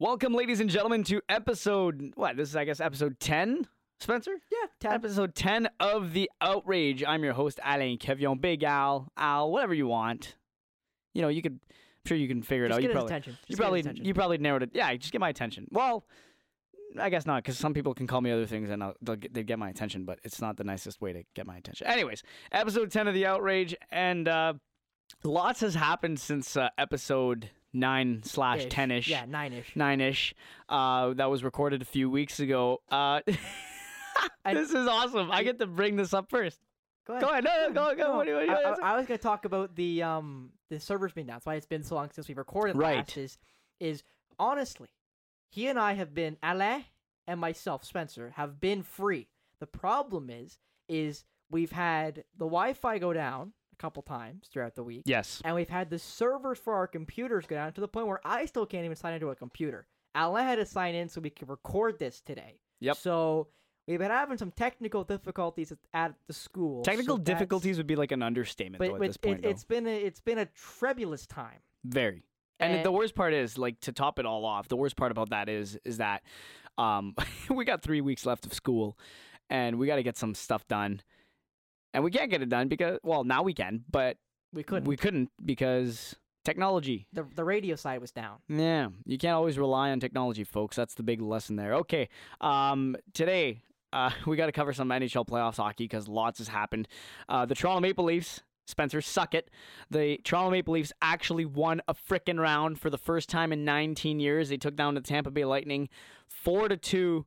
Welcome, ladies and gentlemen, to episode what? This is, I guess, episode ten. Spencer, Yeah, ten. episode ten of the Outrage. I'm your host, Alain Kevion, Big Al, Al, whatever you want. You know, you could. I'm sure you can figure it out. You probably, attention. you Just his probably, attention. you probably narrowed it. Yeah, just get my attention. Well, I guess not, because some people can call me other things and I'll, they'll get, they get my attention, but it's not the nicest way to get my attention. Anyways, episode ten of the Outrage, and uh, lots has happened since uh, episode nine slash ten ish Yeah, nine ish. nine ish. Uh, that was recorded a few weeks ago. Uh, I- this is awesome. I get to bring this up first. Go ahead. Go ahead. No, no, go, go. What do you- what do you I. I, was going to talk about the um the servers being down. That's why it's been so long since we recorded Right. last. Is is honestly, he and I have been Alain and myself, Spencer, have been free. The problem is, is we've had the Wi-Fi go down couple times throughout the week, Yes. and we've had the servers for our computers go down to the point where I still can't even sign into a computer. Alain had to sign in so we could record this today. Yep. So we've been having some technical difficulties at, the school. Technical that's- difficulties would be like an understatement, but, though, at this point. it, it's been a, it's been a tremulous time. Very. And And- the worst part is, like, to top it all off, the worst part about that is, is that, um, we got three weeks left of school, and we got to get some stuff done, and we can't get it done because, well, now we can, but We couldn't. we couldn't because technology. the the radio side was down. Yeah, you can't always rely on technology, folks. That's the big lesson there. Okay, um, today uh, we got to cover some NHL playoffs hockey because lots has happened. Uh, the Toronto Maple Leafs, Spencer, suck it. The Toronto Maple Leafs actually won a frickin' round for the first time in 19 years. They took down the Tampa Bay Lightning, four to two.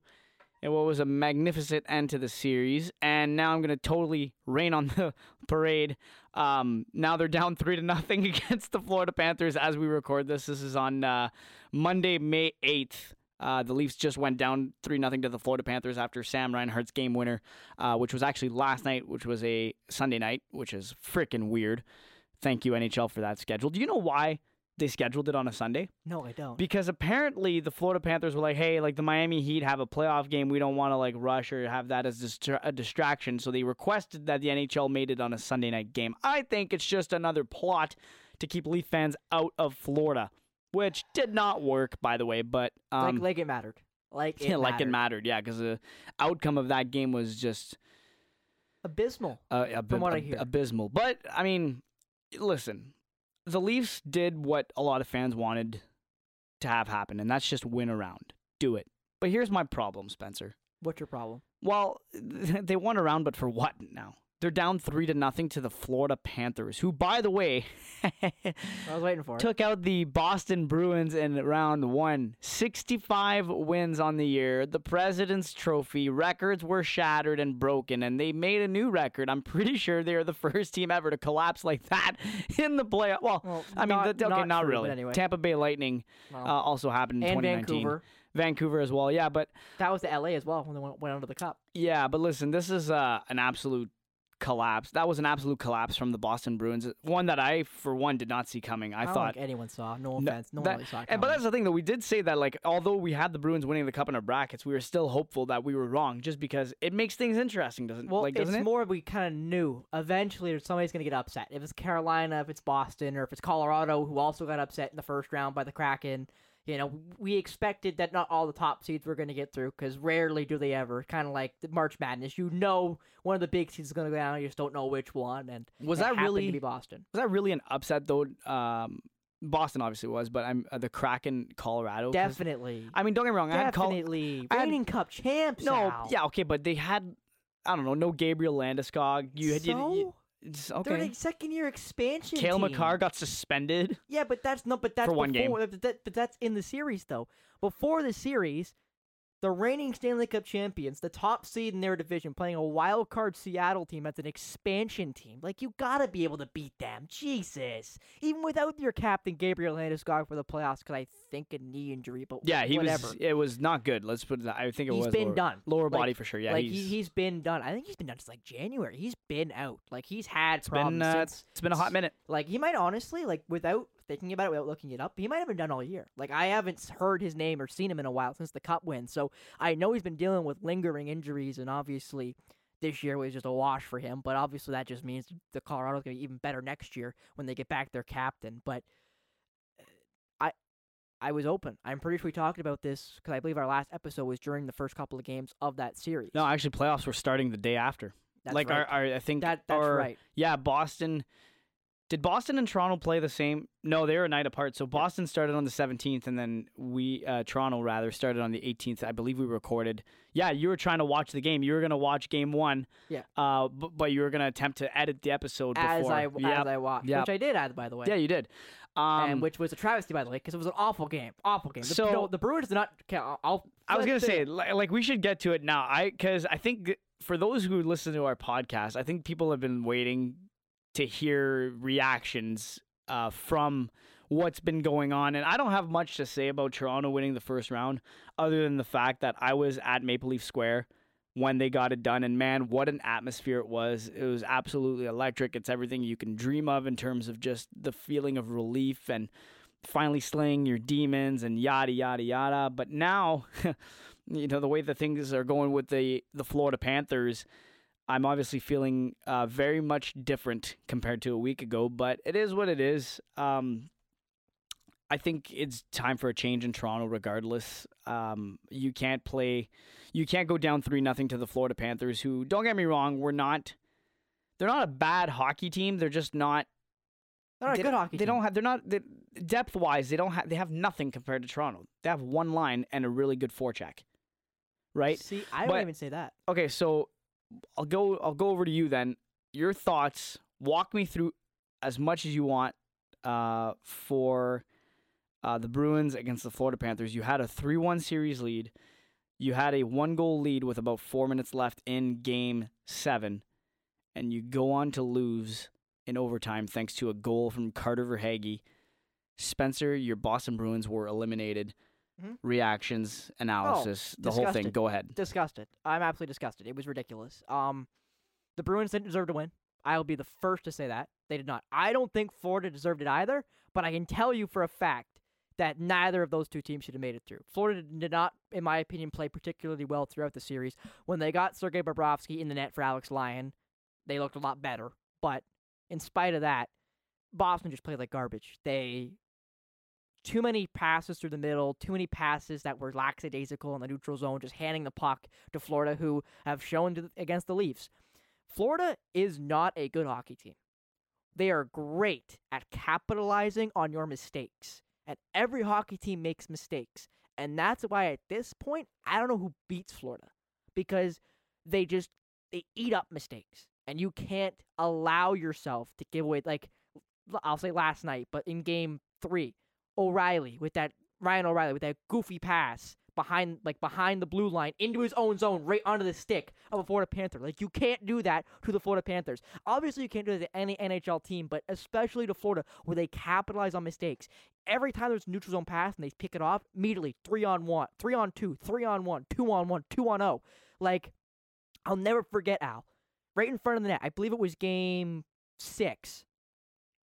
In what was a magnificent end to the series, and now I'm gonna totally rain on the parade. Um, now they're down three to nothing against the Florida Panthers as we record this. This is on uh, Monday, May 8th. Uh, the Leafs just went down three nothing to the Florida Panthers after Sam Reinhart's game winner, uh, which was actually last night, which was a Sunday night, which is freaking weird. Thank you NHL for that schedule. Do you know why they scheduled it on a Sunday? No, I don't. Because apparently the Florida Panthers were like, "Hey, like the Miami Heat have a playoff game, we don't want to like rush or have that as distra- a distraction." So they requested that the NHL made it on a Sunday night game. I think it's just another plot to keep Leaf fans out of Florida, which did not work, by the way. But um, like like it mattered. Like it yeah, like it mattered. mattered, yeah, because the outcome of that game was just Abysmal. uh, ab- From what I hear. abysmal. But I mean, listen, the Leafs did what a lot of fans wanted to have happen, and that's just win around, do it. But here's my problem, Spencer. What's your problem? Well, they won around, but for what now? They're down three to nothing to the Florida Panthers, who, by the way, I was waiting for took out the Boston Bruins in round one. 65 wins on the year. The President's Trophy. Records were shattered and broken, and they made a new record. I'm pretty sure they are the first team ever to collapse like that in the playoff. Well, Well, I mean, not- the, okay, not not, really. anyway. Tampa Bay Lightning Well, uh, also happened in and 2019. Vancouver. Vancouver as well. Yeah, but That was the LA as well when they went, went under the cup. yeah, but listen, this is uh, an absolute collapse. That was an absolute collapse from the Boston Bruins. One that I, for one, did not see coming. I, I, don't thought think anyone saw. No No, offense. No that- one really saw it And but that's the thing, though. We did say that, like, although we had the Bruins winning the cup in our brackets, we were still hopeful that we were wrong, just because it makes things interesting, doesn't? Well, like, it's doesn't it? more we kind of knew eventually somebody's going to get upset. If it's Carolina, if it's Boston, or if it's Colorado, who also got upset in the first round by the Kraken. You know, we expected that not all the top seeds were going to get through because rarely do they ever. Kind of like the March Madness, you know, one of the big seeds is going to go down, you just don't know which one. And Was that really- to be Boston? Was that really an upset, though? Um, Boston obviously was, but I'm uh, the Kraken, Colorado. Definitely, I mean, don't get me wrong. I had Col- definitely I had- reigning Cup champs. no, Al. yeah, okay, but they had. I don't know, no Gabriel Landeskog. You had you- you- it's they're okay. a second year expansion. Cale team. Makar got suspended. Yeah, but that's not. But that's For one game. before, that, but that's in the series though. Before the series, the reigning Stanley Cup champions, the top seed in their division, playing a wild card Seattle team that's an expansion team. Like you gotta be able to beat them. Jesus, even without your captain Gabriel Landeskog for the playoffs, because I think a knee injury. But Yeah, he whatever. was. It was not good. Let's put it. that- I think it He's was been lower, done. lower Like- body for sure. Yeah, like he's, he, he's been done. I think he's been done since like January. He's been out. Like he's had it's been problems uh, since it's been a hot minute. Like he might honestly, like without thinking about it, without looking it up, he might have been done all year. Like I haven't heard his name or seen him in a while since the Cup win, so I know he's been dealing with lingering injuries, and obviously this year was just a wash for him. But obviously that just means the Colorado's gonna be even better next year when they get back their captain. But uh, I, I was open. I'm pretty sure we talked about this because I believe our last episode was during the first couple of games of that series. No, actually, playoffs were starting the day after. that's like right. our, our, I think that that's our- right. Yeah, Boston. Did Boston and Toronto play the same? No, they were a night apart. So Boston started on the 17th, and then we, uh, Toronto rather, started on the 18th. I believe we recorded. Yeah, you were trying to watch the game. You were gonna watch game one. Yeah. Uh, but, but you were gonna attempt to edit the episode As before. I yeah, as I watched, Yep. which I did, add by the way. yeah, you did. Um, and which was a travesty, by the way, because it was an awful game. Awful game. The, So- the Bruins did not. okay, I'll, I'll I was gonna say say, li- like, we should get to it now. I because I think for those who listen to our podcast, I think people have been waiting to hear reactions uh, from what's been going on, and I don't have much to say about Toronto winning the first round, other than the fact that I was at Maple Leaf Square when they got it done, and man, what an atmosphere it was! It was absolutely electric. It's everything you can dream of in terms of just the feeling of relief and finally slaying your demons and yada yada yada. But now, you know the way the things are going with the the Florida Panthers, I'm obviously feeling uh, very much different compared to a week ago. But it is what it is. Um, I think it's time for a change in Toronto. Regardless, um, you can't play, you can't go down three nothing to the Florida Panthers. Who don't get me wrong, we're not. They're not a bad hockey team. They're just not they're not a good hockey. They team. don't have. They're not they, depth wise. They don't have. They have nothing compared to Toronto. They have one line and a really good forecheck. Right. See, I But- don't even say that. Okay. So I'll go. I'll go over to you then. Your thoughts. Walk me through as much as you want. Uh, for uh, the Bruins against the Florida Panthers, you had a three-one series lead. You had a one-goal lead with about four minutes left in Game Seven, and you go on to lose in overtime thanks to a goal from Carter Verhaeghe. Spencer, your Boston Bruins were eliminated. Mhm. Reactions, analysis, the whole thing. Go ahead. Disgusted. I'm absolutely disgusted. It was ridiculous. Um, the Bruins didn't deserve to win. I'll be the first to say that they did not. I don't think Florida deserved it either. But I can tell you for a fact that neither of those two teams should have made it through. Florida did not, in my opinion, play particularly well throughout the series. When they got Sergei Bobrovsky in the net for Alex Lyon, they looked a lot better. But in spite of that, Boston just played like garbage. They too many passes through the middle, too many passes that were lackadaisical in the neutral zone, just handing the puck to Florida, who have shown to, against the Leafs. Florida is not a good hockey team. They are great at capitalizing on your mistakes. And every hockey team makes mistakes. And that's why at this point, I don't know who beats Florida. Because they just they eat up mistakes. And you can't allow yourself to give away like I'll say last night, but in game three, O'Reilly with that Ryan O'Reilly with that goofy pass behind like behind the blue line into his own zone right onto the stick of a Florida Panther. Like you can't do that to the Florida Panthers. Obviously you can't do that to any NHL team, but especially to Florida where they capitalize on mistakes. Every time there's a neutral zone pass and they pick it off, immediately three on one, three on two, three on one, two on one, two on oh. Like I'll never forget Al. Right in front of the net. I believe it was game six.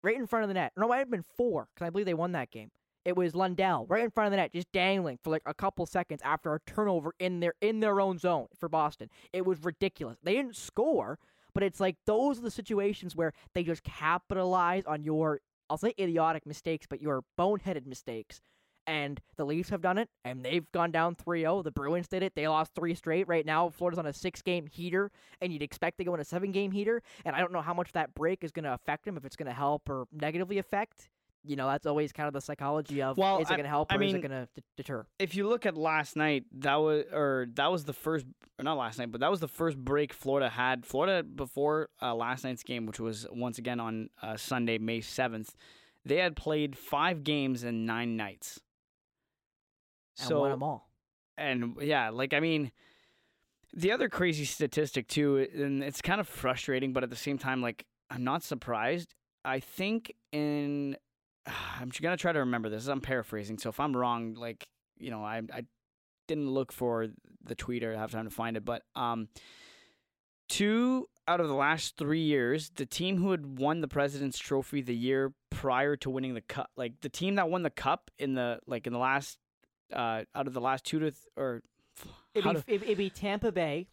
Right in front of the net. No, it might have been four, because I believe they won that game. It was Lundell right in front of the net, just dangling for like a couple seconds after a turnover in their in their own zone for Boston. It was ridiculous. They didn't score, but it's like those are the situations where they just capitalize on your I'll say idiotic mistakes, but your boneheaded mistakes. And the Leafs have done it, and they've gone down 3 0. The Bruins did it. They lost three straight. Right now, Florida's on a six game heater, and you'd expect to go in a seven game heater. And I don't know how much that break is going to affect them, if it's going to help or negatively affect. You know, that's always kind of the psychology of Well, is it going to help I or is it going to deter? if you look at last night, that was or that was the first, or not last night, but that was the first break Florida had. Florida before uh, last night's game, which was once again on uh, Sunday, May seventh, they had played five games in nine nights. And So won them all. and yeah, like I mean, the other crazy statistic too, and it's kind of frustrating, but at the same time, like I'm not surprised. I think in I'm gonna try to remember this. I'm paraphrasing, so if I'm wrong, like you know, I I didn't look for the tweet or have time to find it, but um, two out of the last three years, the team who had won the President's Trophy the year prior to winning the cup, like the team that won the cup in the like in the last uh out of the last two to th- or It'd be, it'd, be Tampa Bay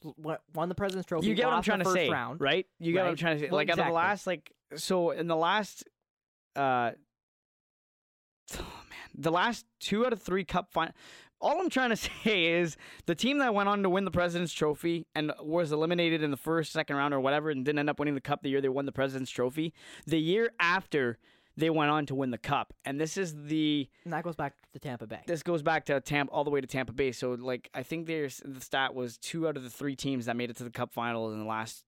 won the President's Trophy. you get what I'm trying to say, round. right? You get what I'm trying to say. Well, like out of the last, like so in the last, uh, oh man, The last two out of three Cup final. All I'm trying to say is the team that went on to win the President's Trophy and was eliminated in the first, second round, or whatever, and didn't end up winning the Cup the year they won the President's Trophy. The year after they went on to win the Cup, and this is the And that goes back to Tampa Bay. this goes back to Tampa all the way to Tampa Bay. So like I think there's the stat was two out of the three teams that made it to the Cup final in the last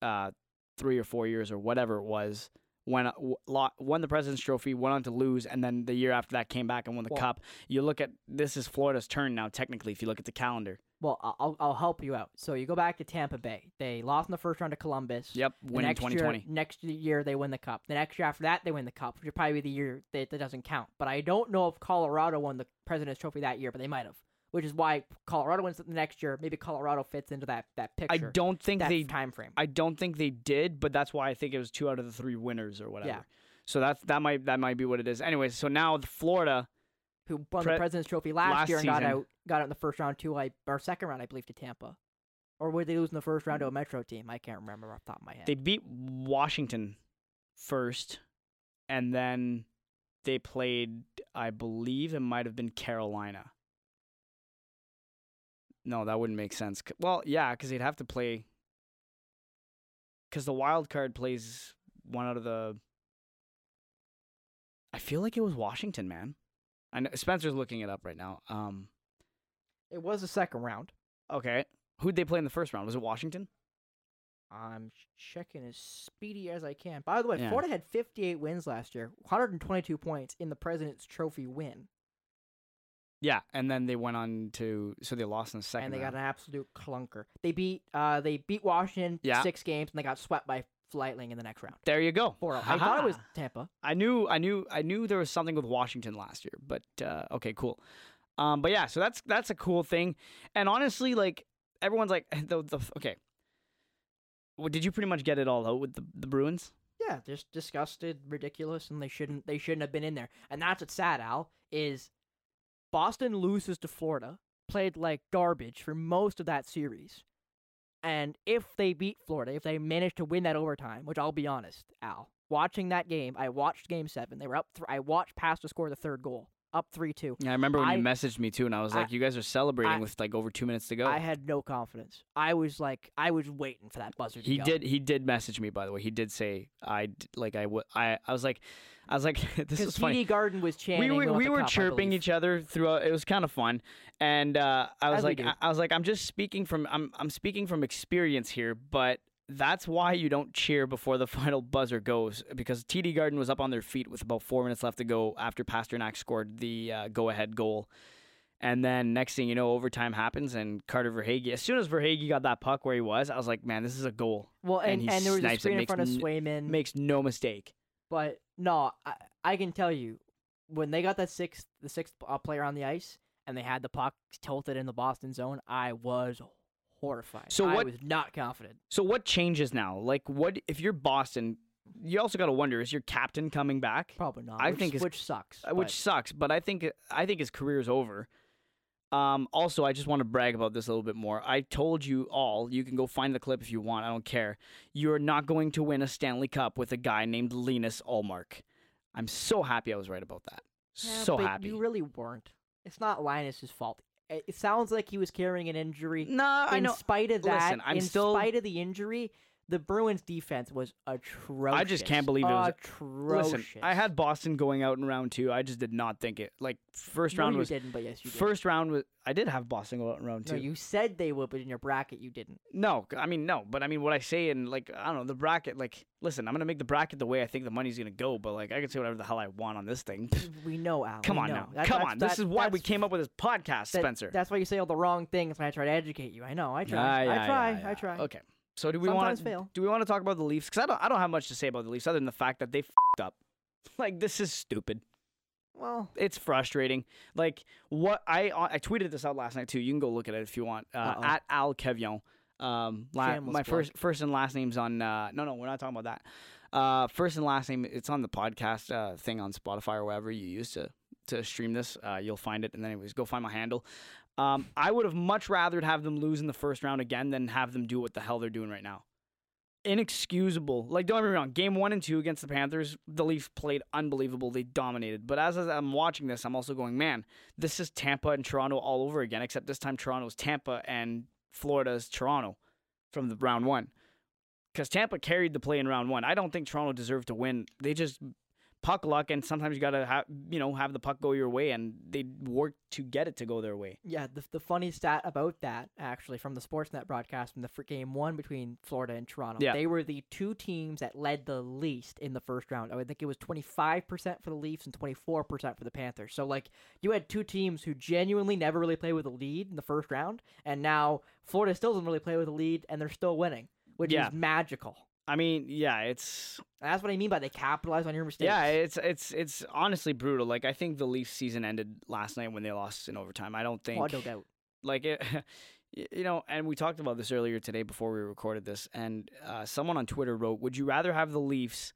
uh, three or four years or whatever it was. When lo- won the President's Trophy, went on to lose, and then the year after that came back and won the Well- Cup. You look at this is Florida's turn now. Technically, if you look at the calendar, Well, I'll I'll help you out. So you go back to Tampa Bay. They lost in the first round to Columbus. yep, winning next 2020. Year, next year they win the cup. The next year after that they win the cup, which would probably be the year that, that doesn't count. But I don't know if Colorado won the President's Trophy that year, but they might have. Which is why Colorado wins the next year. Maybe Colorado fits into that that picture. I don't think they time frame. I don't think they did, but that's why I think it was two out of the three winners or whatever. Yeah. So that's that might that might be what it is. Anyways, so now Florida, who won Pre- the President's Trophy last, last year and got out got out in the first round too, I or second round I believe to Tampa. Or were they lose in the first round to a mm. Metro team? I can't remember off the top of my head. they beat Washington first, and then they played. I believe it might have been Carolina. No, that wouldn't make sense. Well, yeah, because they'd have to play. Because the wild card plays one out of the. I feel like it was Washington, man. I know Spencer's looking it up right now. Um, it was the second round. okay, who'd they play in the first round? Was it Washington? I'm checking as speedy as I can. By the way, Yeah. Florida had 58 wins last year, 122 points in the President's Trophy win, Yeah, and then they went on to so they lost in the second. and they round. got an absolute clunker. They beat uh they beat Washington Yeah. six games, and they got swept by Lightning in the next round. There you go. Four. I thought it was. Tampa. I knew, I knew, I knew there was something with Washington last year, but uh, okay, cool. Um, but yeah, so that's that's a cool thing, and honestly, like everyone's like, the, the okay. Well, did you pretty much get it all out with the the Bruins? Yeah, just disgusted, ridiculous, and they shouldn't they shouldn't have been in there. And that's what's sad, Al, is Boston loses to Florida, played like garbage for most of that series. And if they beat Florida, if they manage to win that overtime, which I'll be honest, Al, watching that game, I watched game seven. They were up. Th- I watched Pasta score the third goal, up three two. Yeah, I remember when I- you messaged me too, and I was I- like, you guys are celebrating I- with like over two minutes to go. I had no confidence. I was like, I was waiting for that buzzer. To he go. did. He did message me, by the way. He did say "I like I would. I I was like, I was like, this is funny. Garden was chanting. we were we were cup, chirping each other throughout. It was kind of fun, and uh, I was As like. I, I was like, I'm just speaking from I'm I'm speaking from experience here, but that's why you don't cheer before the final buzzer goes because TD Garden was up on their feet with about four minutes left to go after Pastrnak scored the uh, go-ahead goal. And then next thing you know, overtime happens, and Carter Verhaeghe. As soon as Verhaeghe got that puck where he was, I was like, "Man, this is a goal." Well, and and, he and, there was a screen in front of Swayman. Makes no mistake. But no, I, I can tell you, when they got that sixth, the sixth uh, player on the ice, and they had the puck tilted in the Boston zone, I was horrified. So I what- was not confident. So what changes now? Like, what if you're Boston? You also got to wonder: is your captain coming back? Probably not. I which, think which sucks. Uh, which but sucks. But I think I think his career's over. Um, also, I just want to brag about this a little bit more. I told you all, you can go find the clip if you want. I don't care. You're not going to win a Stanley Cup with a guy named Linus Ullmark. I'm so happy I was right about that. Yeah, so happy. You really weren't. It's not Linus's fault. It, it sounds like he was carrying an injury. nah, I know. in spite of that, Listen, I'm in still- spite of the injury, the Bruins' defense was atrocious. I just can't believe it was- atrocious. Listen, I had Boston going out in round two. I just did not think it. Like first no, round you was didn't, but yes, you did. first round was. I did have Boston go out in round two. No, you said they would, but in your bracket you didn't. No, I mean no, but I mean what I say in like I don't know the bracket. Like, listen, I'm gonna make the bracket the way I think the money's gonna go, but like I can say whatever the hell I want on this thing. We know, Al. Come on know. now, come that's- on. This is why we came up with this podcast, Spencer. That's why you say all the wrong things when I try to educate you. I know. I try. Ah, yeah, I try. yeah, yeah. I try. Okay, so do we want fail. do we want to talk about the Leafs? Because I don't I don't have much to say about the Leafs other than the fact that they f***ed up. Like this is stupid. Well, It's frustrating. Like what I I tweeted this out last night too. You can go look at it if you want. Uh, at Al Kevion. Um, la- my plug. first first and last name's on. Uh, no, no, we're not talking about that. Uh, first and last name. It's on the podcast uh, thing on Spotify or wherever you use to to stream this. Uh, you'll find it. And then anyways, go find my handle. Um, I would have much rather have them lose in the first round again than have them do what the hell they're doing right now. inexcusable. Like, don't get me wrong. Game one and two against the Panthers, the Leafs played unbelievable. They dominated. But as I'm watching this, I'm also going, man, this is Tampa and Toronto all over again. Except this time, Toronto's Tampa and Florida's Toronto from the round one. Because Tampa carried the play in round one. I don't think Toronto deserved to win. They just puck luck, and sometimes you gotta have you know have the puck go your way, and they work to get it to go their way. Yeah, the the funny stat about that actually from the Sportsnet broadcast from the game one between Florida and Toronto, Yeah. they were the two teams that led the least in the first round. I think it was twenty five percent for the Leafs and twenty four percent for the Panthers. So like you had two teams who genuinely never really played with a lead in the first round, and now Florida still doesn't really play with a lead, and they're still winning, which Yeah. is magical. I mean, yeah, it's And that's what I mean by they capitalize on your mistakes. yeah, it's it's it's honestly brutal. Like I think the Leafs season ended last night when they lost in overtime. I don't think oh, no doubt. like it you know and we talked about this earlier today before we recorded this and uh, someone on twitter wrote would you rather have the leafs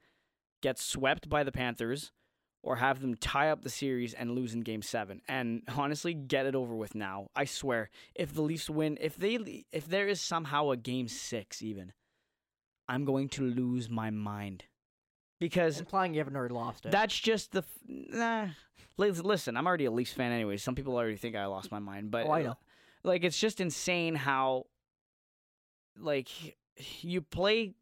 get swept by the panthers or have them tie up the series and lose in game seven and honestly get it over with now i swear if the leafs win if they if there is somehow a game six even i'm going to lose my mind because Implying you haven't already lost it. that's just the f- nah. Listen, I'm already a Leafs fan anyway. Some people already think I lost my mind, but Oh, I know. like it's just insane how like you play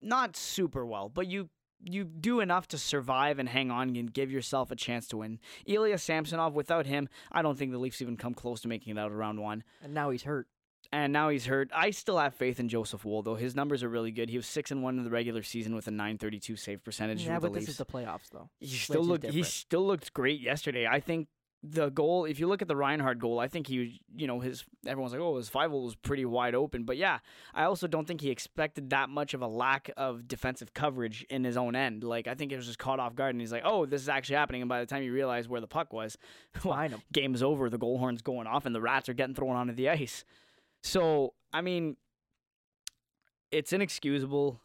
not super well, but you you do enough to survive and hang on and give yourself a chance to win. Ilya Samsonov, without him, I don't think the Leafs even come close to making it out of round one. and now he's hurt. And now he's hurt. I still have faith in Joseph Woll, though. His numbers are really good. He was six and one in the regular season with a 932 save percentage. Yeah, but this is the playoffs though. He still looked. He still looked great yesterday. I think the goal. If you look at the Reinhart goal, I think he, was- you know, his everyone's like, oh, his five hole was pretty wide open. But yeah, I also don't think he expected that much of a lack of defensive coverage in his own end. Like I think it was just caught off guard, and he's like, oh, this is actually happening. And by the time you realize where the puck was, well, game's over. The goal horn's going off, and the rats are getting thrown onto the ice. So I mean, it's inexcusable.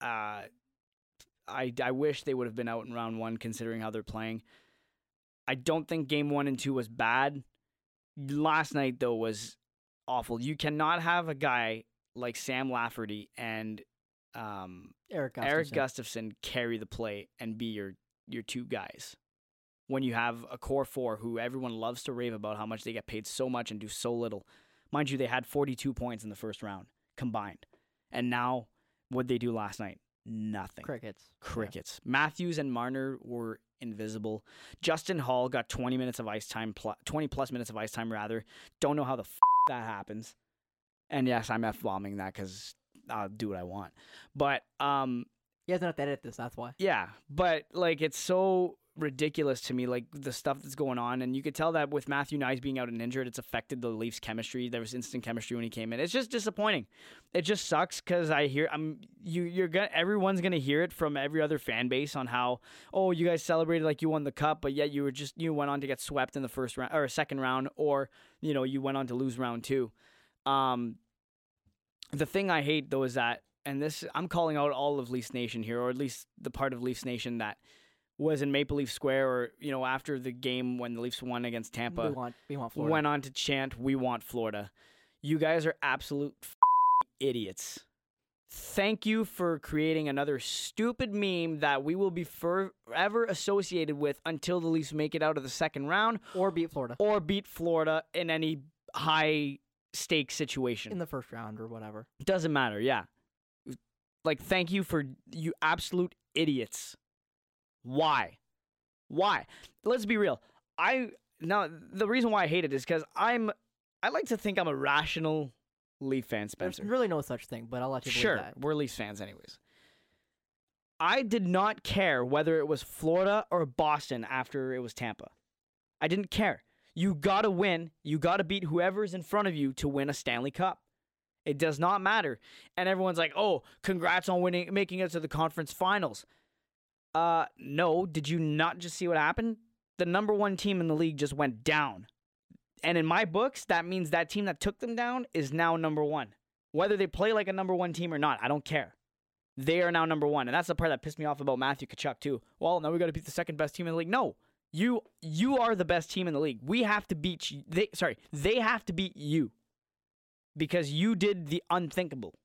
Uh, I I wish they would have been out in round one, considering how they're playing. I don't think game one and two was bad. Last night though was awful. You cannot have a guy like Sam Lafferty and um, Erik Gustafsson. Erik Gustafsson carry the play and be your your two guys. When you have a core four who everyone loves to rave about how much they get paid so much and do so little. Mind you, they had 42 points in the first round combined. And now, what they do last night? Nothing. Crickets. Yeah. Crickets. Matthews and Marner were invisible. Justin Holl got 20 minutes of ice time, pl- 20 plus minutes of ice time, rather. Don't know how the f- that happens. And yes, I'm F bombing that because I'll do what I want. But um, He doesn't have to edit this. That's why. yeah, but like it's so ridiculous to me, like the stuff that's going on, and you could tell that with Matthew Knies being out and injured, it's affected the Leafs' chemistry. There was instant chemistry when he came in. It's just disappointing. It just sucks because I hear I'm you you're gonna everyone's gonna hear it from every other fan base on how oh you guys celebrated like you won the cup, but yet you were just you went on to get swept in the first round or second round, or you know you went on to lose round two. Um, the thing I hate though is that, and this I'm calling out all of Leafs Nation here, or at least the part of Leafs Nation that was in Maple Leaf Square, or you know after the game when the Leafs won against Tampa, We want. We want Florida. went on to chant, "We want Florida." You guys are absolute f- idiots. Thank you for creating another stupid meme that we will be forever associated with until the Leafs make it out of the second round or beat Florida or beat Florida in any high stake situation. in the first round or whatever. Doesn't matter, yeah. Like, thank you for you absolute idiots. Why? Why? Let's be real. I now the reason why I hate it is because I'm I like to think I'm a rational Leaf fan, Spencer. There's really no such thing, but I'll let you believe Sure, that. we're Leafs fans anyways. I did not care whether it was Florida or Boston after it was Tampa. I didn't care. You got to win. You got to beat whoever's in front of you to win a Stanley Cup. It does not matter. And everyone's like, "Oh, congrats on winning making it to the conference finals." Uh, no, did you not just see what happened? The number 1 team in the league just went down. And in my books, that means that team that took them down is now number 1. Whether they play like a number 1 team or not, I don't care. They are now number 1. And that's the part that pissed me off about Matthew Tkachuk too. Well, now we got to beat the second best team in the league. No. You you are the best team in the league. We have to beat you. They sorry, they have to beat you. Because you did the unthinkable.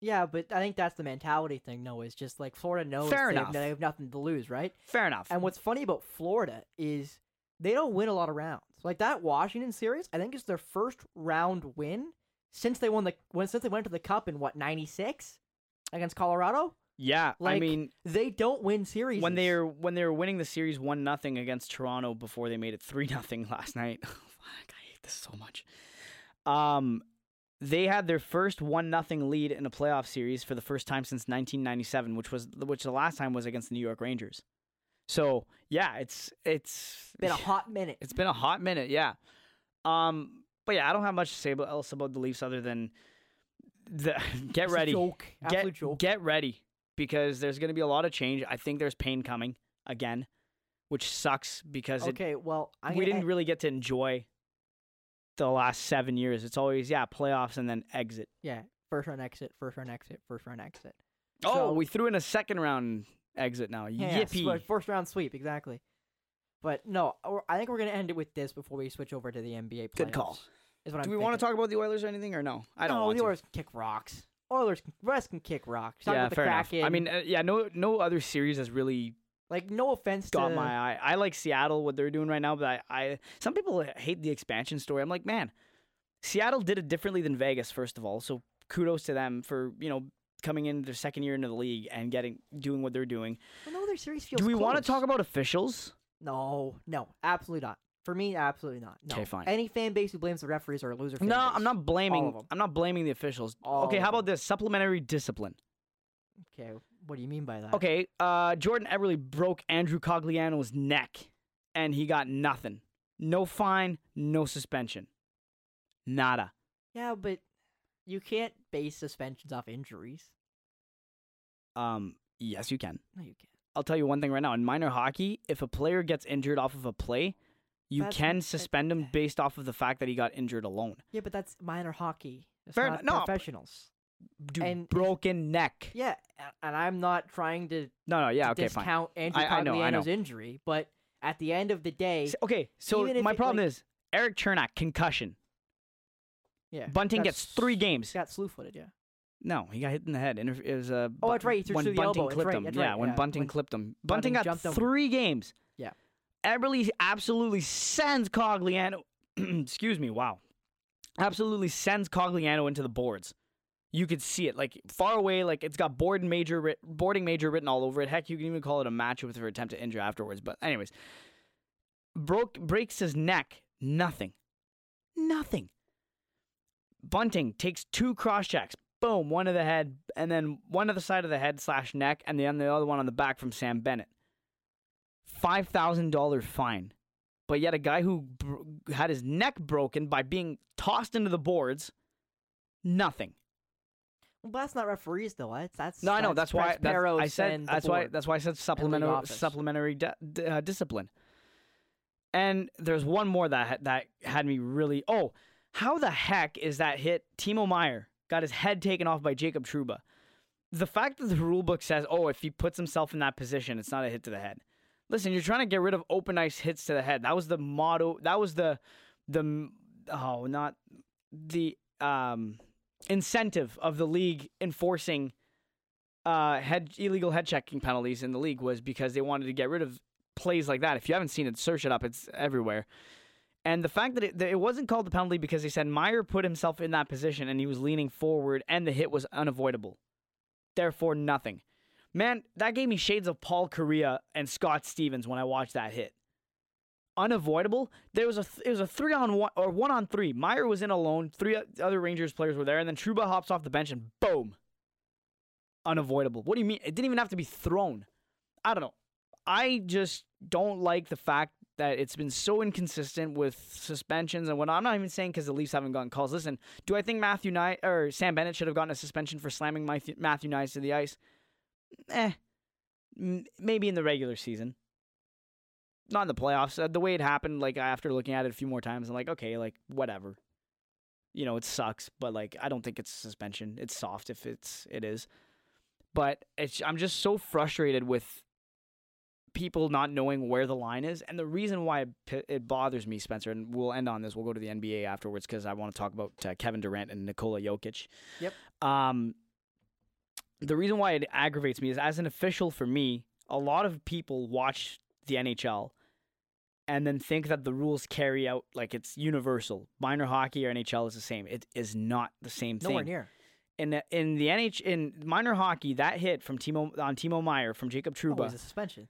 Yeah, but I think that's the mentality thing. No, is just like Florida knows Fair they, enough. Have, they have nothing to lose, right? Fair enough. And what's funny about Florida is they don't win a lot of rounds. Like that Washington series, I think it's their first round win since they won the when since they went to the Cup in what '96 against Colorado. yeah, I mean, They don't win series when they're when they were winning the series one nothing against Toronto before they made it three nothing last night. Fuck, I hate this so much. Um, they had their first one nothing lead in a playoff series for the first time since 1997, which was which the last time was against the New York Rangers. So yeah, it's it's been a hot minute. It's been a hot minute, yeah. Um, but yeah, I don't have much to say about, else about the Leafs other than the get It's a ready, joke, absolute get joke. get ready because there's going to be a lot of change. I think there's pain coming again, which sucks because it, Okay, well, I'm we gonna didn't really get to enjoy the last seven years. It's always yeah playoffs and then exit. yeah first round exit, first round exit, first round exit. Oh, So- we threw in a second round exit now. Yeah, yeah, Yippee! sw- first round sweep exactly. But no, I think we're gonna end it with this before we switch over to the NBA. Playoffs, Good call. Is what Do I'm we want to talk about the Oilers or anything or no? I don't no, want the. Oilers can kick rocks. Oilers, can, rest can kick rocks. Talk yeah, about the fair enough. I mean, uh, yeah, no, no other series has really like no offense got to my eye. I like Seattle what they're doing right now, but I, I some people hate the expansion story. I'm like, man, Seattle did it differently than Vegas. First of all, so kudos to them for you know coming in their second year into the league and getting doing what they're doing. Well, no other series feels. Do we want to talk about officials? No, no, absolutely not. For me, absolutely not. No. 'Kay, fine. Any fan base who blames the referees are a loser. Fan No, base. I'm not blaming. I'm not blaming the officials. All okay, how about this supplementary discipline? Okay, what do you mean by that? Okay, uh, Jordan Eberle broke Andrew Cogliano's neck, and he got nothing. No fine, no suspension. Nada. Yeah, but you can't base suspensions off injuries. Um, yes, you can. No, you can't. I'll tell you one thing right now. In minor hockey, if a player gets injured off of a play, you That's- can that- suspend him based off of the fact that he got injured alone. Yeah, but that's minor hockey. It's Fair not enough. No, professionals. Dude, And- broken neck. Yeah, and I'm not trying to, No, no, yeah, okay, fine. discount Andrew I- I know, I know. Injury, but at the end of the day, S- Okay, so Even if my it, problem like- is Erik Cernak concussion. yeah, Bunting gets three games. Got slew-footed, yeah. No, he got hit in the head. It was, uh, Oh, that's right, he threw when through the Bunting elbow, that's clipped right, him. that's yeah, right, when yeah, Bunting when clipped him. Bunting Bunting got jumped him. three games. Yeah. Eberle absolutely sends Cogliano. excuse me. Wow. Absolutely sends Cogliano into the boards. You could see it like far away, like it's got board major, boarding major written all over it. Heck, you can even call it a match with her attempt to injure afterwards. But anyways, broke breaks his neck. Nothing. Nothing. Bunting takes two cross checks. Boom, one of the head, and then one of the side of the head slash neck, and then the other one on the back from Sam Bennett. Five thousand dollar fine, but yet a guy who br- had his neck broken by being tossed into the boards, nothing. Well, but that's not referees though. That's that's No, I know. That's why that's, I said. That's why. That's why I said supplementary supplementary di- di- uh, discipline. And there's one more that that had me really. Oh, how the heck is that hit? Timo Meier got his head taken off by Jacob Trouba. The fact that the rule book says, "Oh, if he puts himself in that position, it's not a hit to the head." Listen, you're trying to get rid of open ice hits to the head. That was the motto. That was the the oh, not the um incentive of the league enforcing uh, head illegal head checking penalties in the league was because they wanted to get rid of plays like that. If you haven't seen it, search it up. It's everywhere. And the fact that it, that it wasn't called a penalty because they said Meier put himself in that position and he was leaning forward and the hit was unavoidable. Therefore, nothing. Man, that gave me shades of Paul Kariya and Scott Stevens when I watched that hit. Unavoidable. There was a th- it was a three on one or one on three. Meier was in alone. Three other Rangers players were there, and then Trouba hops off the bench and boom, unavoidable. What do you mean? It didn't even have to be thrown. I don't know. I just don't like the fact that it's been so inconsistent with suspensions and whatnot. I'm not even saying because the Leafs haven't gotten calls. Listen, do I think Matthew Nye or Sam Bennett should have gotten a suspension for slamming Matthew, Matthew Knies to the ice? Eh, maybe in the regular season. Not in the playoffs. Uh, the way it happened, like after looking at it a few more times, I'm like, okay, like whatever. You know, it sucks, but like I don't think it's a suspension. It's soft if it's it is. But it's I'm just so frustrated with people not knowing where the line is, and the reason why it, it bothers me, Spencer, and we'll end on this. We'll go to the NBA afterwards because I want to talk about uh, Kevin Durant and Nikola Jokic. Yep. Um, the reason why it aggravates me is as an official for me, a lot of people watch the NHL and then think that the rules carry out like it's universal. Minor hockey or NHL is the same. It is not the same thing. Nowhere near. In the, in the NH in minor hockey, that hit from Timo on Timo Meier from Jacob Trouba, Always a suspension.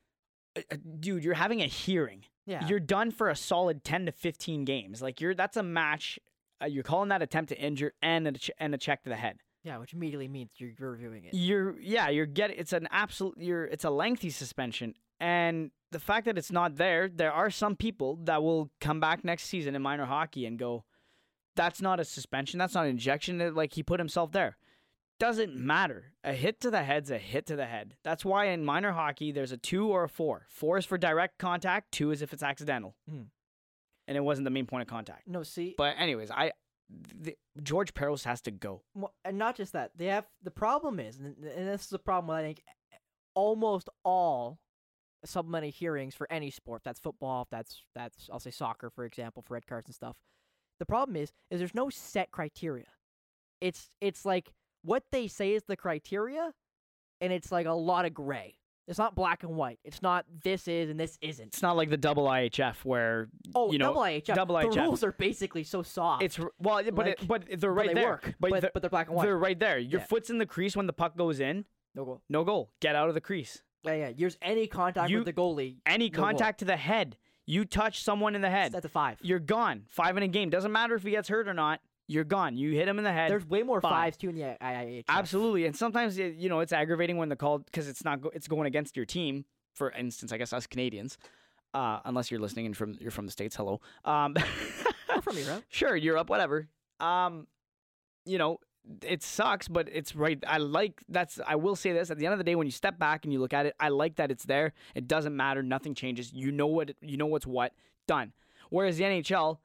uh, uh, dude, you're having a hearing. Yeah. You're done for a solid 10 to 15 games. Like you're that's a match. Uh, you're calling that attempt to injure and a ch- and a check to the head. yeah, which immediately means you're, you're reviewing it. You're yeah, you're getting it's an absolute you're it's a lengthy suspension and the fact that it's not there, there are some people that will come back next season in minor hockey and go that's not a suspension, that's not an injection, like he put himself there. Doesn't matter. A hit to the head's a hit to the head. That's why in minor hockey there's a 2 or a 4. 4 is for direct contact, 2 is if it's accidental. Mhm. And it wasn't the main point of contact. No, see, But anyways, I the, George Parros has to go. Well, and not just that. They have the problem is, and, and this is the problem with I think almost all supplementary hearings for any sport. That's football. That's that's I'll say soccer for example for red cards and stuff. The problem is is there's no set criteria. It's it's like what they say is the criteria, and it's like a lot of gray. It's not black and white. It's not this is and this isn't. It's not like the double IHF where Oh, you know double IHF. double the IHF. rules are basically so soft. it's well, but Like, it, but they're but right they there. work, but but, they're, but they're black and white. they're right there. Your Yeah. foot's in the crease when the puck goes in. no goal. No goal. Get out of the crease. Yeah, yeah. Use any contact You- with the goalie. Any No goal. contact to the head. You touch someone in the head. That's a five. You're gone. Five in a game. Doesn't matter if he gets hurt or not. You're gone. You hit him in the head. There's way more Five. fives too in the IIHF. Absolutely, and sometimes it- you know it's aggravating when the call because it's not go, it's going against your team. For instance, I guess us Canadians, uh, unless you're listening and from you're from the states. Hello, um, from Europe. sure, Europe, whatever. Um, you know, it sucks, but it's right. I like that's. I will say this at the end of the day, when you step back and you look at it, I like that it's there. It doesn't matter. Nothing changes. You know what. You know what's what. Done. Whereas the NHL,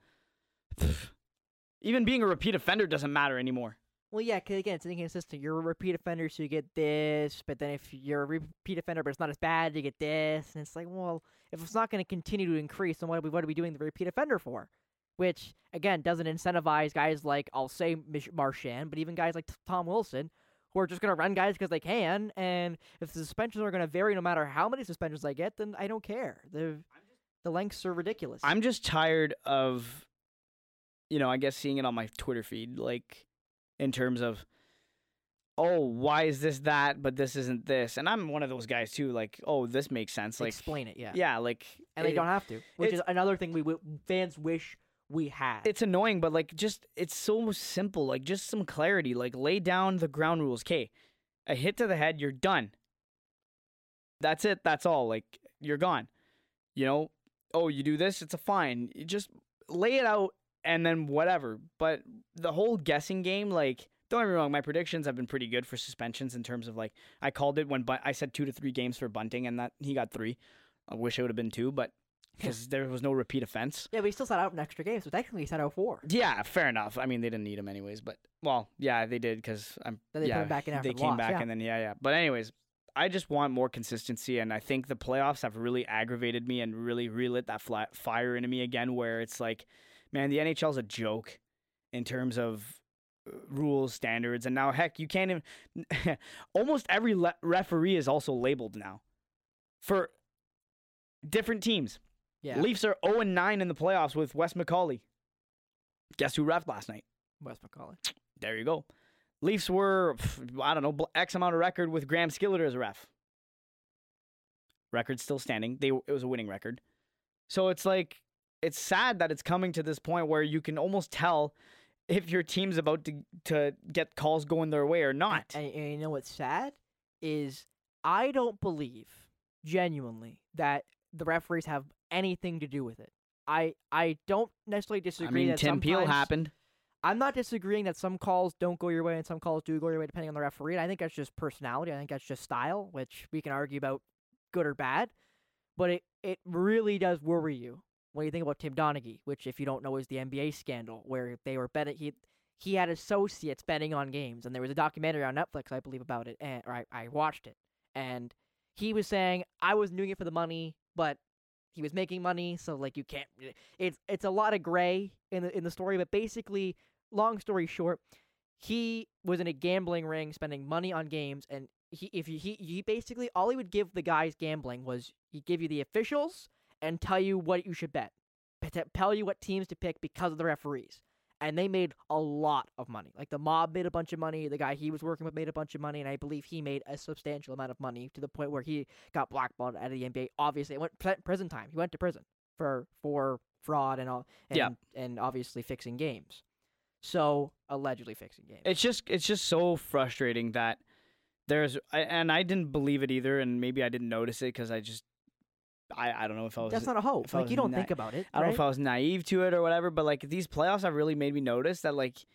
even being a repeat offender doesn't matter anymore. Well, yeah, 'cause again, it's inconsistent. You're a repeat offender, so you get this, but then if you're a repeat offender, but it's not as bad, you get this, and it's like, well, if it's not going to continue to increase, then what are we what are we doing the repeat offender for? Which again doesn't incentivize guys like I'll say Mich- Marchand, but even guys like Tom Wilson, who are just going to run guys because they can. And if the suspensions are going to vary, no matter how many suspensions I get, then I don't care. The the lengths are ridiculous. I'm just tired of, you know, I guess seeing it on my Twitter feed, like in terms of, oh, why is this that, but this isn't this, and I'm one of those guys too. Like, oh, this makes sense. Like, explain it, yeah. yeah, like, and they it- don't have to, which is another thing we w- fans wish we had. It's annoying, but like, just it's so simple. Like, just some clarity. Like, lay down the ground rules. Okay, a hit to the head, you're done. That's it. That's all. Like, you're gone. You know. Oh, you do this, it's a fine. You just lay it out and then whatever. But the whole guessing game, like, don't get me wrong, my predictions have been pretty good for suspensions in terms of like I called it when but I said two to three games for Bunting, and that he got three. I wish it would have been two, but because there was no repeat offense. yeah, but he still sat out an extra game, so technically he sat out four. Yeah, fair enough. I mean, they didn't need him anyways, but well, yeah, they did because I'm. Then they put yeah, him back in after They the came loss, back yeah. and then yeah, yeah. But anyways, I just want more consistency, and I think the playoffs have really aggravated me and really relit that flat fire into me again. Where it's like, man, the NHL's a joke in terms of uh, rules, standards, and now heck, you can't even. almost every le- referee is also labeled now for different teams. Yeah, Leafs are 0 and 9 in the playoffs with Wes McCauley. Guess who ref last night? Wes McCauley. There you go. Leafs were, I don't know, X amount of record with Graham Skilliter as a ref. Record still standing. They it was a winning record. So it's like it's sad that it's coming to this point where you can almost tell if your team's about to to get calls going their way or not. And, and you know what's sad is I don't believe genuinely that the referees have anything to do with it. I I don't necessarily disagree. I mean, that Tim Peel happened. I'm not disagreeing that some calls don't go your way and some calls do go your way depending on the referee. I think that's just personality. I think that's just style, which we can argue about good or bad. But it, it really does worry you when you think about Tim Donaghy, which if you don't know is the NBA scandal where they were betting he he had associates betting on games and there was a documentary on Netflix I believe about it and or I, I watched it and he was saying I wasn't doing it for the money but he was making money so like you can't eh, it's it's a lot of gray in the in the story but basically long story short, he was in a gambling ring, spending money on games, and he if he he, he basically all he would give the guys gambling was he'd give you the officials and tell you what you should bet, tell you what teams to pick because of the referees. And they made a lot of money. Like the mob made a bunch of money. The guy he was working with made a bunch of money, and I believe he made a substantial amount of money to the point where he got blackballed out of the NBA. Obviously, it went pr- prison time. He went to prison for for fraud and all, and Yeah. and obviously fixing games. So allegedly fixing games. It's just it's just so frustrating that there's and I didn't believe it either, and maybe I didn't notice it because I just I I don't know if I was That's not a hope. Like you don't na- think about it. I don't know if I was naive to it or whatever, but like these playoffs have really made me notice that like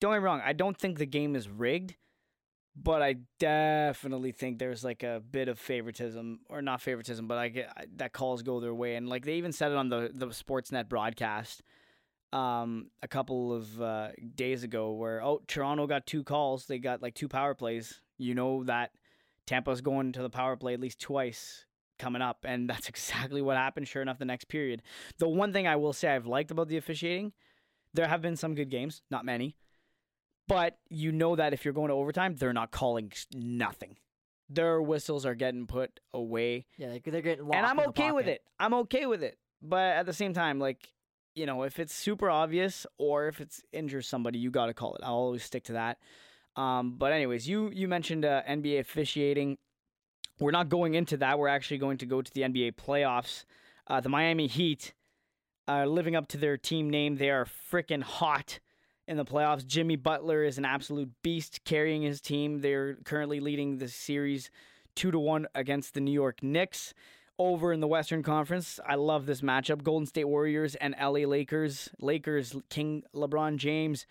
don't get me wrong, I don't think the game is rigged, but I definitely think there's like a bit of favoritism or not favoritism, but like I- that calls go their way, and like they even said it on the the Sportsnet broadcast um a couple of uh, days ago where oh Toronto got two calls, they got like two power plays. You know that Tampa's going to the power play at least twice coming up, and that's exactly what happened. Sure enough, the next period. The one thing I will say I've liked about the officiating, there have been some good games, not many, but you know that if you're going to overtime, they're not calling nothing. Their whistles are getting put away, Yeah, they're getting and I'm okay with it. I'm okay with it, but at the same time, like you know, if it's super obvious or if it's injures somebody, you got to call it. I'll always stick to that. Um, but anyways, you you mentioned uh, NBA officiating. We're not going into that. We're actually going to go to the NBA playoffs. Uh, the Miami Heat are living up to their team name. They are freaking hot in the playoffs. Jimmy Butler is an absolute beast carrying his team. They're currently leading the series two to one against the New York Knicks. Over in the Western Conference, I love this matchup: Golden State Warriors and LA Lakers. Lakers King LeBron James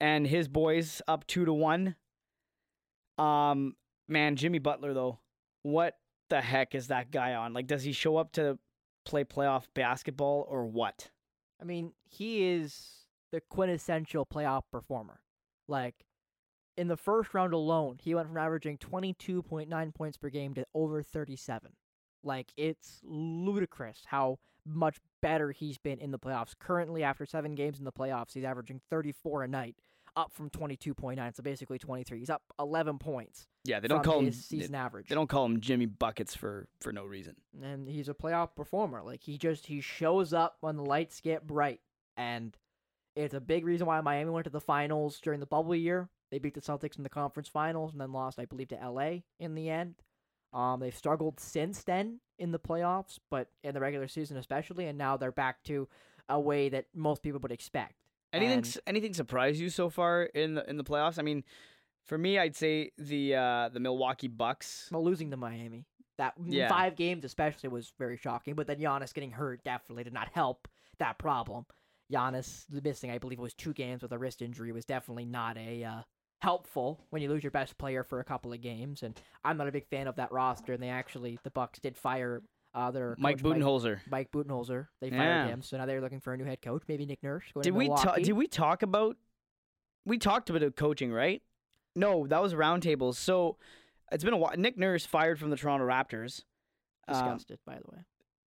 and his boys up two to one. Um, man, Jimmy Butler though, what the heck is that guy on? Like, does he show up to play playoff basketball or what? I mean, he is the quintessential playoff performer. Like in the first round alone, he went from averaging 22.9 points per game to over 37. Like it's ludicrous how much better he's been in the playoffs. Currently, after seven games in the playoffs, he's averaging 34 a night, up from 22.9, so basically 23. He's up 11 points. Yeah, they don't call him. his season average. They don't call him Jimmy buckets for for no reason. and he's a playoff performer. Like he just he shows up when the lights get bright, and it's a big reason why Miami went to the finals during the bubble year. They beat the Celtics in the conference finals and then lost, I believe, to LA in the end. Um, they've struggled since then in the playoffs, but in the regular season especially, and now they're back to a way that most people would expect. Anything And- anything surprise you so far in the in the playoffs? I mean, for me, I'd say the uh, the Milwaukee Bucks. Well, losing to Miami, that Yeah. five games especially was very shocking. But then Giannis getting hurt definitely did not help that problem. Giannis missing, I believe, it was two games with a wrist injury was definitely not a uh, helpful when you lose your best player for a couple of games. And I'm not a big fan of that roster. And they actually, the Bucks did fire uh, their Mike Budenholzer. Mike, Budenholzer. They fired Yeah. him, so now they're looking for a new head coach. Maybe Nick Nurse. Going Did we talk? Did we talk about? We talked about coaching, right? No, that was roundtables. So it's been a while. Nick Nurse fired from the Toronto Raptors. Um, Disgusted, by the way.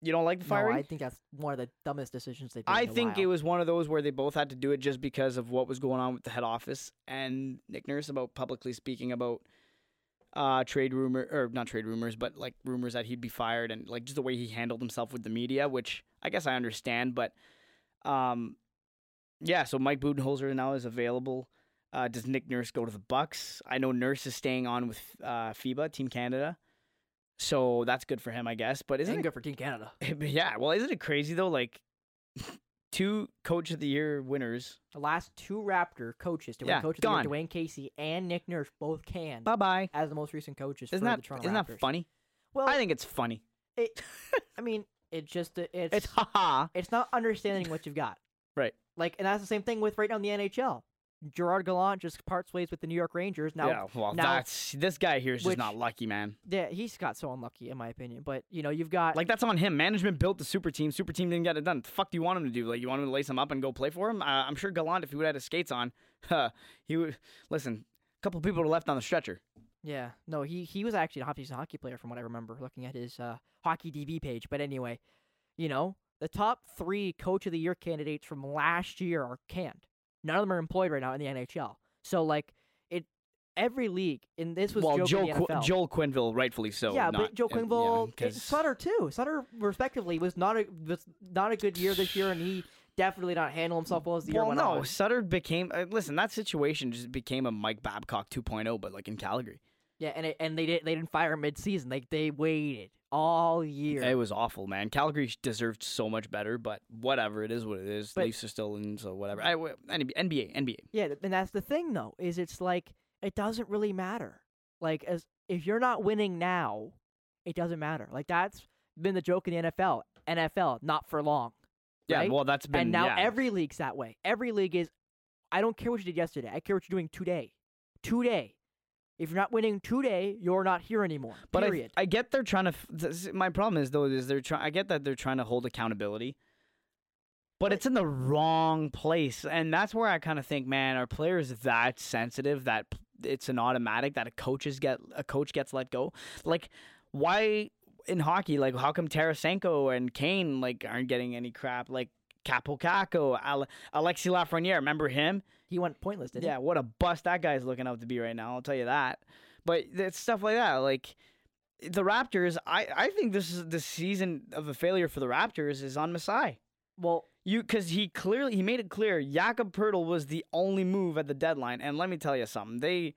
you don't like the No, firing? I think that's one of the dumbest decisions they've made. I think while. it was one of those where they both had to do it just because of what was going on with the head office and Nick Nurse about publicly speaking about uh trade rumor or not trade rumors, but like rumors that he'd be fired and like just the way he handled himself with the media, which I guess I understand, but um yeah, so Mike Budenholzer now is available. Uh, does Nick Nurse go to the Bucks? I know Nurse is staying on with uh, FIBA, Team Canada, so that's good for him, I guess. But isn't it good for Team Canada. yeah, well, isn't it crazy though? Like two Coach of the Year winners. The last two Raptor coaches, Dwayne Yeah, Coach of gone. the Year, Dwayne Casey and Nick Nurse, both can Bye bye. as the most recent coaches Isn't for that the Toronto isn't Raptors. that funny? Well, I think it's funny. it, I mean, it just uh, it's It's haha. it's not understanding what you've got. Right. Like, and that's the same thing with right now in the NHL. Gerard Gallant just parts ways with the New York Rangers. Now, yeah, well, now- that's this guy here is just not lucky, man. yeah, he's got so unlucky in my opinion. But you know, you've got Like that's on him. Management built the super team. Super team didn't get it done. The fuck do you want him to do? Like you want him to lace him up and go play for him? Uh, I'm sure Gallant, if he would have had his skates on, huh, he would listen. A couple people were left on the stretcher. Yeah, no, he he was actually a hockey, he's a hockey player from what I remember looking at his uh, hockey DB page. But anyway, you know, the top three coach of the year candidates from last year are canned. None of them are employed right now in the NHL. So like it, every league, and this was well, joke Joel Qu- Joel Quenneville, rightfully so. yeah, not, but Joe yeah, Quenneville, and Sutter too. Sutter, respectively, was not a was not a good year this year, and he definitely not handle himself well as the year well, went no, on. Sutter became. Uh, listen, that situation just became a Mike Babcock 2.0, but like in Calgary. Yeah, and it, and they did they didn't fire him mid-season. Like they waited all year. It was awful, man. Calgary deserved so much better, but whatever. It is what it is. But- Leafs are still in, so whatever. I, NBA, NBA. Yeah, and that's the thing though, is it's like it doesn't really matter. Like as if you're not winning now, it doesn't matter. Like that's been the joke in the NFL. NFL, not for long. Yeah, well, that's been. and now yeah. every league's that way. Every league is I don't care what you did yesterday. I care what you're doing today. Today. If you're not winning today, you're not here anymore. But I, Period. I get they're trying to. this- My problem is though is they're trying. I get that they're trying to hold accountability, but it's in the wrong place, and that's where I kind of think, man, are players that sensitive that it's an automatic that a coaches get a coach gets let go? Like, why in hockey? Like, how come Tarasenko and Kane like aren't getting any crap? Like. Kaapo Kakko, Ale- Alexis Lafreniere, remember him? He went pointless, didn't he? Yeah, what a bust that guy's looking up to be right now. I'll tell you that. But it's stuff like that. Like the Raptors, I, I think this is the season of a failure for the Raptors is on Masai. Well, You because he clearly he made it clear Jakob Poeltl was the only move at the deadline. And let me tell you something. They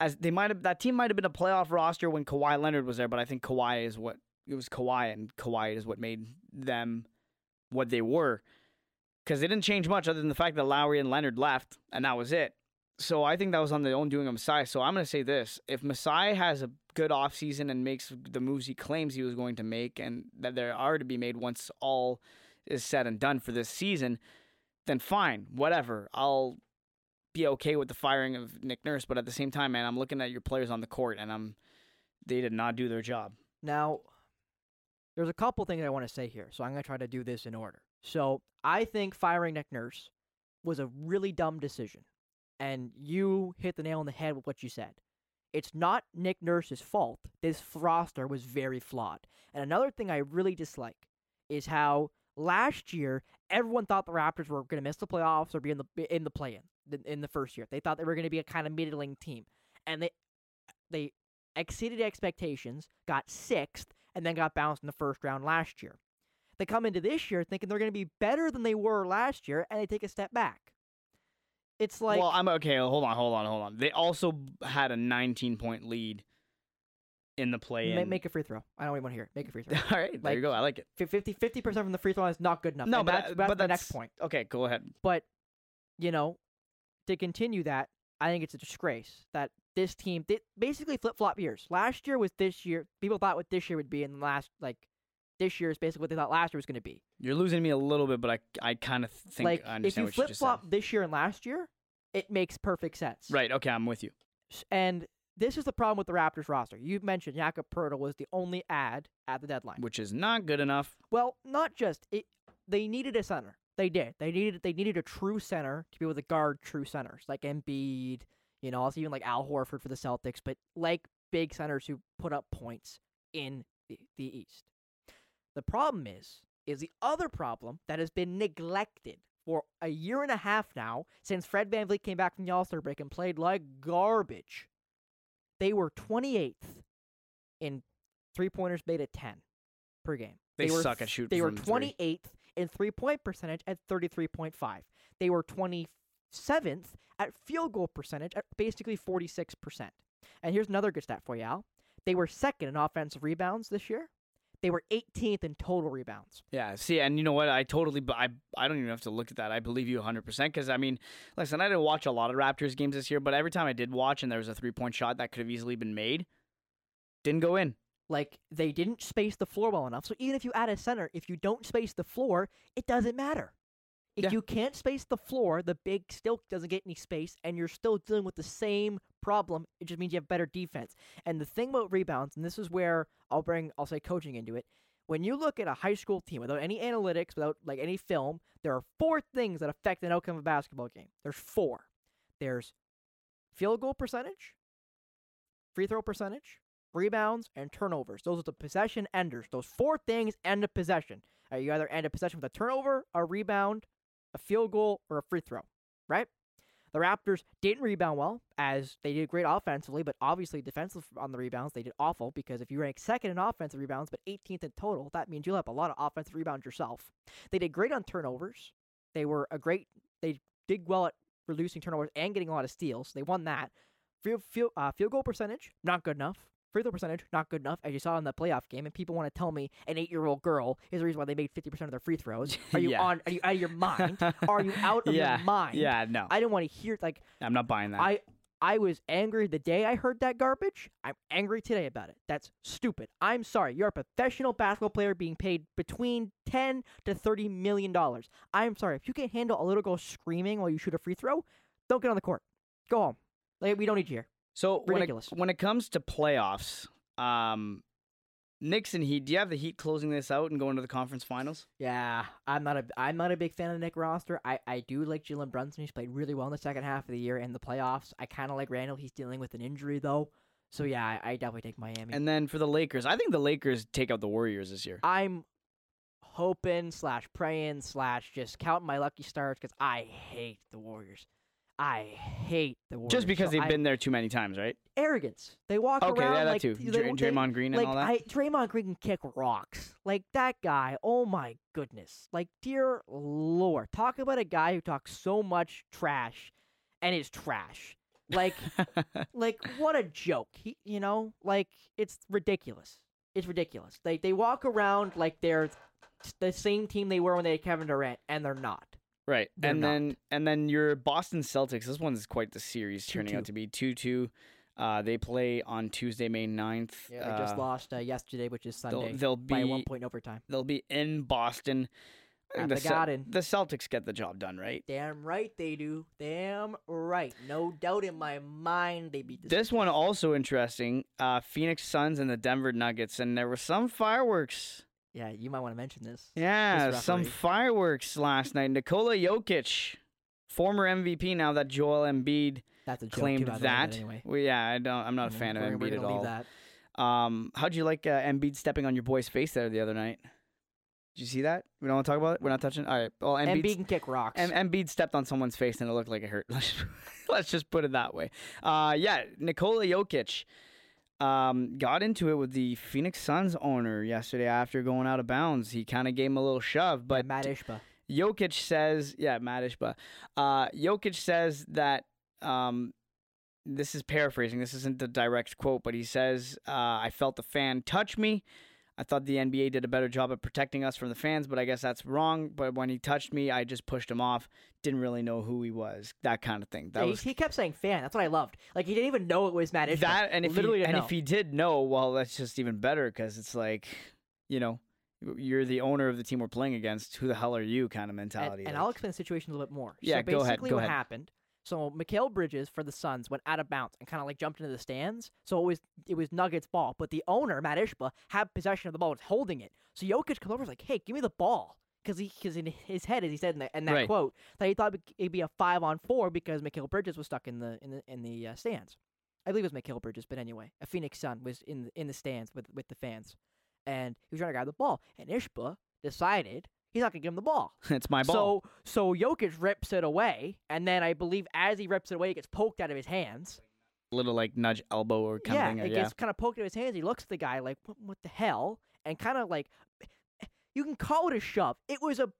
as they might have that team might have been a playoff roster when Kawhi Leonard was there, but I think Kawhi is what it was Kawhi and Kawhi is what made them what they were. Because they didn't change much other than the fact that Lowry and Leonard left, and that was it. So I think that was on the own doing of Masai. So I'm going to say this: if Masai has a good offseason and makes the moves he claims he was going to make, and that there are to be made once all is said and done for this season, then fine, whatever. I'll be okay with the firing of Nick Nurse, but at the same time, man, I'm looking at your players on the court, and I'm they did not do their job. Now, there's a couple things I want to say here, so I'm going to try to do this in order. So, I think firing Nick Nurse was a really dumb decision, and you hit the nail on the head with what you said. It's not Nick Nurse's fault. This roster was very flawed. And another thing I really dislike is how last year everyone thought the Raptors were going to miss the playoffs or be in the in the play-in in the first year. They thought they were going to be a kind of middling team, and they they exceeded expectations, got sixth, and then got bounced in the first round last year. They come into this year thinking they're going to be better than they were last year, and they take a step back. It's like well, I'm okay. Hold on, hold on, hold on. They also had a 19 point lead in the play. ma- make a free throw. I don't even want to hear it. Make a free throw. All right, there like- you go. I like it. Fif- 50 percent from the free throw line is not good enough. No, and but that's, uh, that's but the that's next point. Okay, go ahead. But you know, to continue that, I think it's a disgrace that this team did basically flip flop years. Last year was this year. People thought what this year would be, and last like this year is basically what they thought last year was going to be. You're losing me a little bit, but I I kind of think like I if understand you what you flip flop this year and last year, it makes perfect sense. Right. Okay, I'm with you. And this is the problem with the Raptors roster. You mentioned Jakob Poeltl was the only ad at the deadline. Which is not good enough. Well, not just it. They needed a center. They did. They needed. They needed a true center to be able to guard true centers like Embiid. You know, also even like Al Horford for the Celtics, but like big centers who put up points in the, the East. The problem is, is the other problem that has been neglected for a year and a half now since Fred VanVleet came back from the All Star break and played like garbage. They were 28th in three pointers made at 10 per game. They were suck at shooting They were from three. 28th in three point percentage at 33.5. They were 27th at field goal percentage at basically 46%. And here's another good stat for you, Al. They were second in offensive rebounds this year. They were 18th in total rebounds. Yeah. See, and you know what? I totally. I, I don't even have to look at that. I believe you 100 percent because I mean, listen, I didn't watch a lot of Raptors games this year, but every time I did watch and there was a three point shot that could have easily been made, didn't go in. Like they didn't space the floor well enough. So even if you add a center, if you don't space the floor, it doesn't matter. If Yeah. you can't space the floor, the big still doesn't get any space, and you're still dealing with the same problem. It just means you have better defense. And the thing about rebounds, and this is where I'll bring, I'll say coaching into it. When you look at a high school team without any analytics, without like any film, there are four things that affect an outcome of a basketball game. There's four. There's field goal percentage, free throw percentage, rebounds, and turnovers. Those are the possession enders. Those four things end a possession. Uh, you either end a possession with a turnover, a rebound, a field goal, or a free throw. right? The Raptors didn't rebound well, as they did great offensively, but obviously defensive on the rebounds, they did awful because if you rank second in offensive rebounds, but 18th in total, that means you'll have a lot of offensive rebounds yourself. They did great on turnovers. They were a great, they did well at reducing turnovers and getting a lot of steals. They won that. Field, field, uh, field goal percentage, not good enough. Free throw percentage, not good enough, as you saw in the playoff game. And people want to tell me an eight-year-old girl is the reason why they made 50% of their free throws. Are you Yeah. on? Are you out of your mind? are you out of yeah. your mind? Yeah, no. I didn't want to hear like I'm not buying that. I I was angry the day I heard that garbage. I'm angry today about it. That's stupid. I'm sorry. You're a professional basketball player being paid between 10 to 30 million dollars. I'm sorry. If you can't handle a little girl screaming while you shoot a free throw, don't get on the court. Go home. Like we don't need you here. So when it, when it comes to playoffs, um, Knicks and Heat, do you have the Heat closing this out and going to the conference finals? Yeah, I'm not a I'm not a big fan of the Knick roster. I, I do like Jalen Brunson. He's played really well in the second half of the year and the playoffs. I kind of like Randle. He's dealing with an injury though. So yeah, I, I definitely take Miami. And then for the Lakers, I think the Lakers take out the Warriors this year. I'm hoping slash praying slash just counting my lucky stars because I hate the Warriors. I hate the Warriors. Just because So they've I- been there too many times, right? arrogance. They walk Okay, around yeah, that like too. they, Dray- they- Draymond Green and like all that. I, Draymond Green can kick rocks. Like that guy. Oh my goodness. Like dear lord, talk about a guy who talks so much trash, and is trash. Like like what a joke. He, you know, like it's ridiculous. It's ridiculous. They they walk around like they're the same team they were when they had Kevin Durant, and they're not. Right. They're and not. then and then your Boston Celtics, this one's quite the series turning 2-2. out to be 2-2. Uh, they play on Tuesday, May 9th. Yeah, they just Uh, lost uh, yesterday, which is They'll, Sunday, they'll by be one point overtime. they'll be in Boston. The, the Garden. the Celtics get the job done, right? Damn right they do. Damn right. No doubt in my mind they beat the This Celtics. one also interesting. Uh, Phoenix Suns and the Denver Nuggets, and there were some fireworks. Yeah, you might want to mention this. Yeah, some fireworks last night. Nikola Jokic, former MVP, now that Joel Embiid That's a claimed too, by the way, that. anyway. Well, yeah, I don't. I'm not a Mm, fan of we're- Embiid at all. That. Um, how'd you like uh, Embiid stepping on your boy's face there the other night? Did you see that? We don't want to talk about it. We're not touching. All right. Well, Embiid, Embiid can kick rocks. Em- Embiid stepped on someone's face and it looked like it hurt. Let's let's just put it that way. Uh, yeah, Nikola Jokic um, got into it with the Phoenix Suns owner yesterday after going out of bounds. He kind of gave him a little shove, but but Mat Ishbia. Jokic says, yeah, Mat Ishbia. Uh, Jokic says that um, this is paraphrasing. This isn't the direct quote, but he says, uh, "I felt the fan touch me. I thought the NBA did a better job at protecting us from the fans, but I guess that's wrong. But when he touched me, I just pushed him off. Didn't really know who he was. That kind of thing. That Yeah, he- was he kept saying fan. That's what I loved. Like he didn't even know it was Mat Ishbia. that. And if literally he, and know. if he did know, well, that's just even better because it's like, you know." You're the owner of the team we're playing against. Who the hell are you? Kind of mentality. and, and like- I'll explain the situation a little bit more. Yeah, so go ahead, basically go what ahead. happened. So Mikal Bridges for the Suns went out of bounds and kind of like jumped into the stands. So it was it was Nuggets ball, but the owner Mat Ishbia had possession of the ball, was holding it. So Jokic comes over, and was like, "Hey, give me the ball," because he because in his head, as he said in, the, in that Right. quote, that he thought it'd be a five on four because Mikal Bridges was stuck in the in the in the uh, stands. I believe it was Mikal Bridges, but anyway, a Phoenix Sun was in the, in the stands with with the fans, and he was trying to grab the ball, and Ishbia decided he's not gonna give him the ball. it's my ball. So so Jokic rips it away, and then I believe as he rips it away, it gets poked out of his hands. little like nudge elbow or kind yeah, of thing. it yeah. gets kind of poked out of his hands. He looks at the guy like, what, what the hell? And kind of like, you can call it a shove. It was a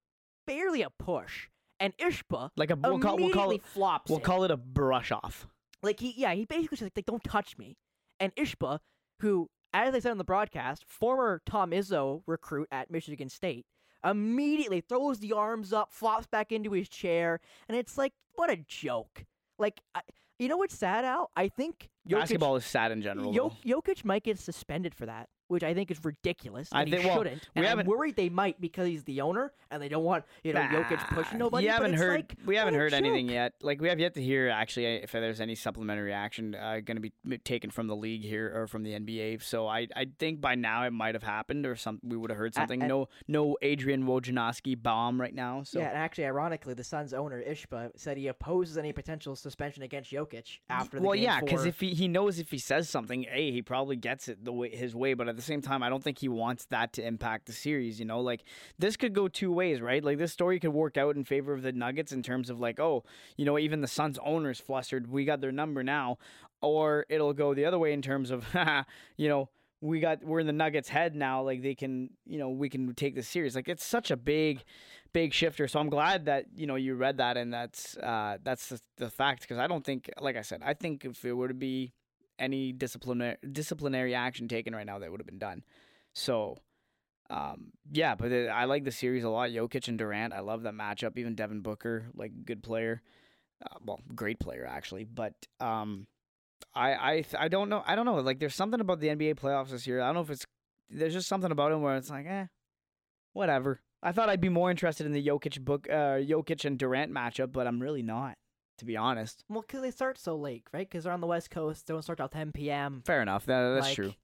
barely a push, and Ishbia Like a we'll call, we'll call it flops we'll it. call it a brush off. like he yeah he basically said like don't touch me, and Ishbia, who as I said on the broadcast, former Tom Izzo recruit at Michigan State, immediately throws the arms up, flops back into his chair, and it's like what a joke. Like I, you know what's sad, Al? I think Jokic, Basketball is sad in general. Jo- though. Jokic might get suspended for that, which I think is ridiculous. I think- he well, shouldn't. we and I'm worried they might because he's the owner and they don't want you know Jokic pushing nobody. You haven't heard. like, we haven't a heard anything yet. Like we have yet to hear actually if there's any supplementary action uh, going to be taken from the league here or from the NBA. So I I think by now it might have happened or some we would have heard something. no no Adrian Wojnarowski bomb right now. So Yeah, and actually, ironically, the Suns' owner Ishbia said he opposes any potential suspension against Jokic after the well, yeah, because if he, he knows if he says something, a he probably gets it the way his way. But at the the same time, I don't think he wants that to impact the series. You know, like this could go two ways, right? Like this story could work out in favor of the Nuggets in terms of like, oh, you know, even the Suns owners flustered, we got their number now, or it'll go the other way in terms of, you know. We got we're in the Nuggets' head now. Like they can, you know, we can take the series. Like it's such a big, big shifter. So I'm glad that you know you read that and that's uh, that's the, the fact because I don't think, like I said, I think if it were to be any disciplinary disciplinary action taken right now, that would have been done. So. Um, yeah, but it, I like the series a lot. Jokic and Durant, I love that matchup. Even Devin Booker, like good player, uh, well, great player actually. But um, I I I don't know. I don't know. Like there's something about the NBA playoffs this year. I don't know if it's there's just something about them where it's like, eh, whatever. I thought I'd be more interested in the Jokic book, uh, Jokic and Durant matchup, but I'm really not, to be honest. Well, because they start so late, right? Because they're on the West Coast. They don't start till 10 p.m. Fair enough. That, that's like, true.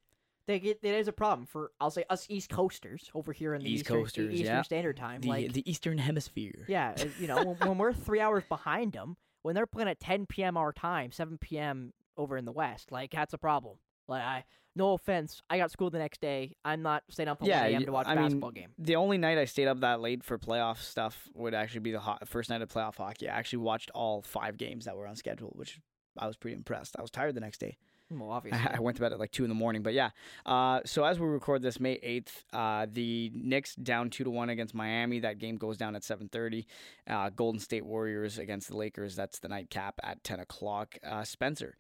They get it is a problem for I'll say us East Coasters over here in the East Eastern, Coasters, Eastern yeah. Standard Time. The like, the Eastern Hemisphere. yeah, uh, you know, when, when we're three hours behind them, when they're playing at 10 p.m. our time, 7 p.m. over in the West, like that's a problem. Like, I no offense, I got school the next day. I'm not staying up till Yeah, 1 a.m. to watch a I mean, basketball game. The only night I stayed up that late for playoff stuff would actually be the ho- first night of playoff hockey. I actually watched all five games that were on schedule, which I was pretty impressed. I was tired the next day. Well, obviously. I went to bed at like two in the morning, but yeah. Uh, so as we record this, May eighth, uh, the Knicks down two to one against Miami. That game goes down at seven thirty. Uh, Golden State Warriors against the Lakers. That's the nightcap at ten o'clock. Uh, Spencer,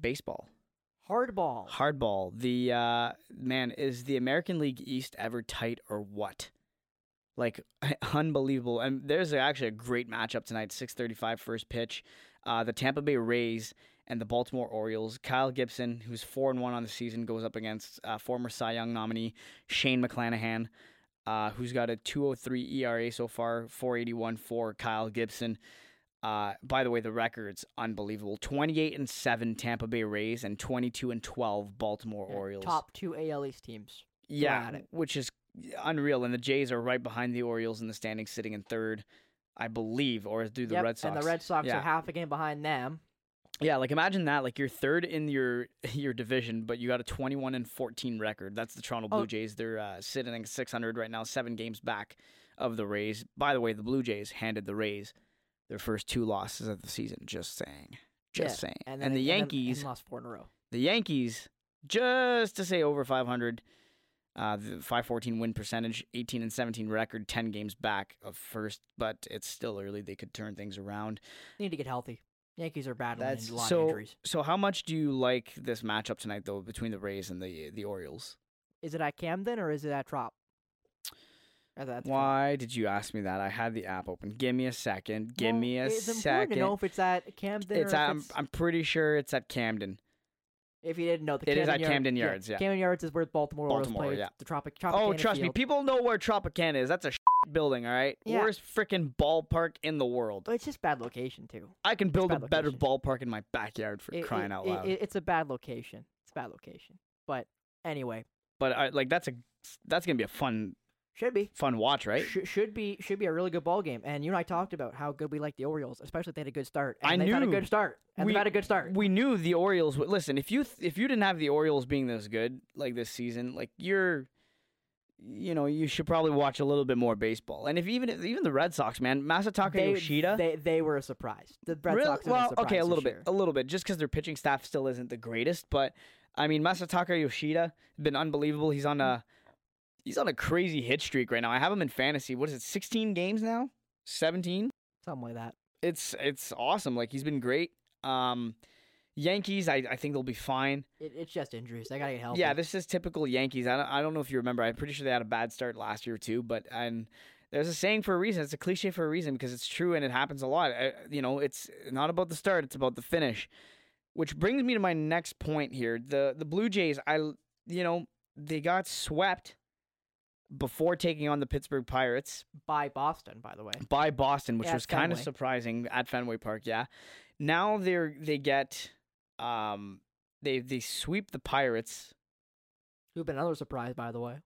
baseball, Hardball. hardball. The uh, man is the American League East ever tight or what? Like unbelievable. And there's actually a great matchup tonight. 6:35 first pitch. Uh, the Tampa Bay Rays and the Baltimore Orioles. Kyle Gibson, who's four and one on the season, goes up against uh, former Cy Young nominee Shane McClanahan, uh, who's got a 2.03 ERA so far, 4.81 for Kyle Gibson. Uh, by the way, the record's unbelievable: 28 and seven Tampa Bay Rays and 22 and 12 Baltimore Yeah, Orioles. Top two AL East teams. yeah, which is unreal. And the Jays are right behind the Orioles in the standings, sitting in third, I believe, or do the Yep, Red Sox. And the Red Sox Yeah. are half a game behind them. Yeah, like imagine that. Like you're third in your your division, but you got a 21 and 14 record. That's the Toronto Blue Oh. Jays. They're uh, sitting at 600 right now, seven games back of the Rays. By the way, the Blue Jays handed the Rays their first two losses of the season. Just saying, just saying. And, And, the Yankees, and lost four in a row. the Yankees, just to say over 500. Uh, the 514 win percentage, 18 and 17 record, 10 games back of first, but it's still early. They could turn things around. They need to get healthy. Yankees are battling That's a lot so. of injuries. So, how much do you like this matchup tonight, though, between the Rays and the the Orioles? Is it at Camden or is it at Trop? Or that's Trop? Why did you ask me that? I had the app open. Give me a second. Give Well, me a it's important second. to know if it's at Camden it's or at, if, I'm, I'm pretty sure it's at Camden. if you didn't know. The It is Camden at Yard- Camden Yards, yeah. Camden Yards is where Baltimore, Baltimore, yeah. The Tropic. Oh, Tropicana trust me, people know where Tropicana is. That's a building, all right. Yeah. Worst freaking ballpark in the world. But it's just bad location too. I can build a bad better ballpark in my backyard for It- crying it- out loud. it- it's a bad location. It's a bad location. But anyway, but I, like that's a that's gonna be a fun should be. fun watch, right? Sh- should be should be a really good ball game. And you and I talked about how good we like the Orioles, especially if they had a good start. And I they've had a good start. And We- they've had a good start. we knew the Orioles would listen. If you th- if you didn't have the Orioles being this good like this season, like you're, you know, you should probably watch a little bit more baseball. And if even if, even the Red Sox, man, Masataka they, Yoshida, They they were a surprise. The Red Real- Sox. well, surprise okay, a little bit, year. a little bit, just because their pitching staff still isn't the greatest. But I mean, Masataka Yoshida been unbelievable. He's on a he's on a crazy hit streak right now. I have him in fantasy. What is it? Sixteen games now? Seventeen? Something like that. It's it's awesome. Like he's been great. Um, Yankees, I, I think they'll be fine. It, it's just injuries. They gotta get healthy. Yeah, this is typical Yankees. I don't, I don't know if you remember. I'm pretty sure they had a bad start last year too. But and there's a saying for a reason. It's a cliche for a reason because it's true and it happens a lot. Uh, you know, it's not about the start. It's about the finish. Which brings me to my next point here. The the Blue Jays. I you know they got swept before taking on the Pittsburgh Pirates by Boston, by the way. by Boston, which Yeah, was kind of surprising at Fenway Park. Yeah. Now they're they get um they they sweep the Pirates Who've been another surprise, by the way.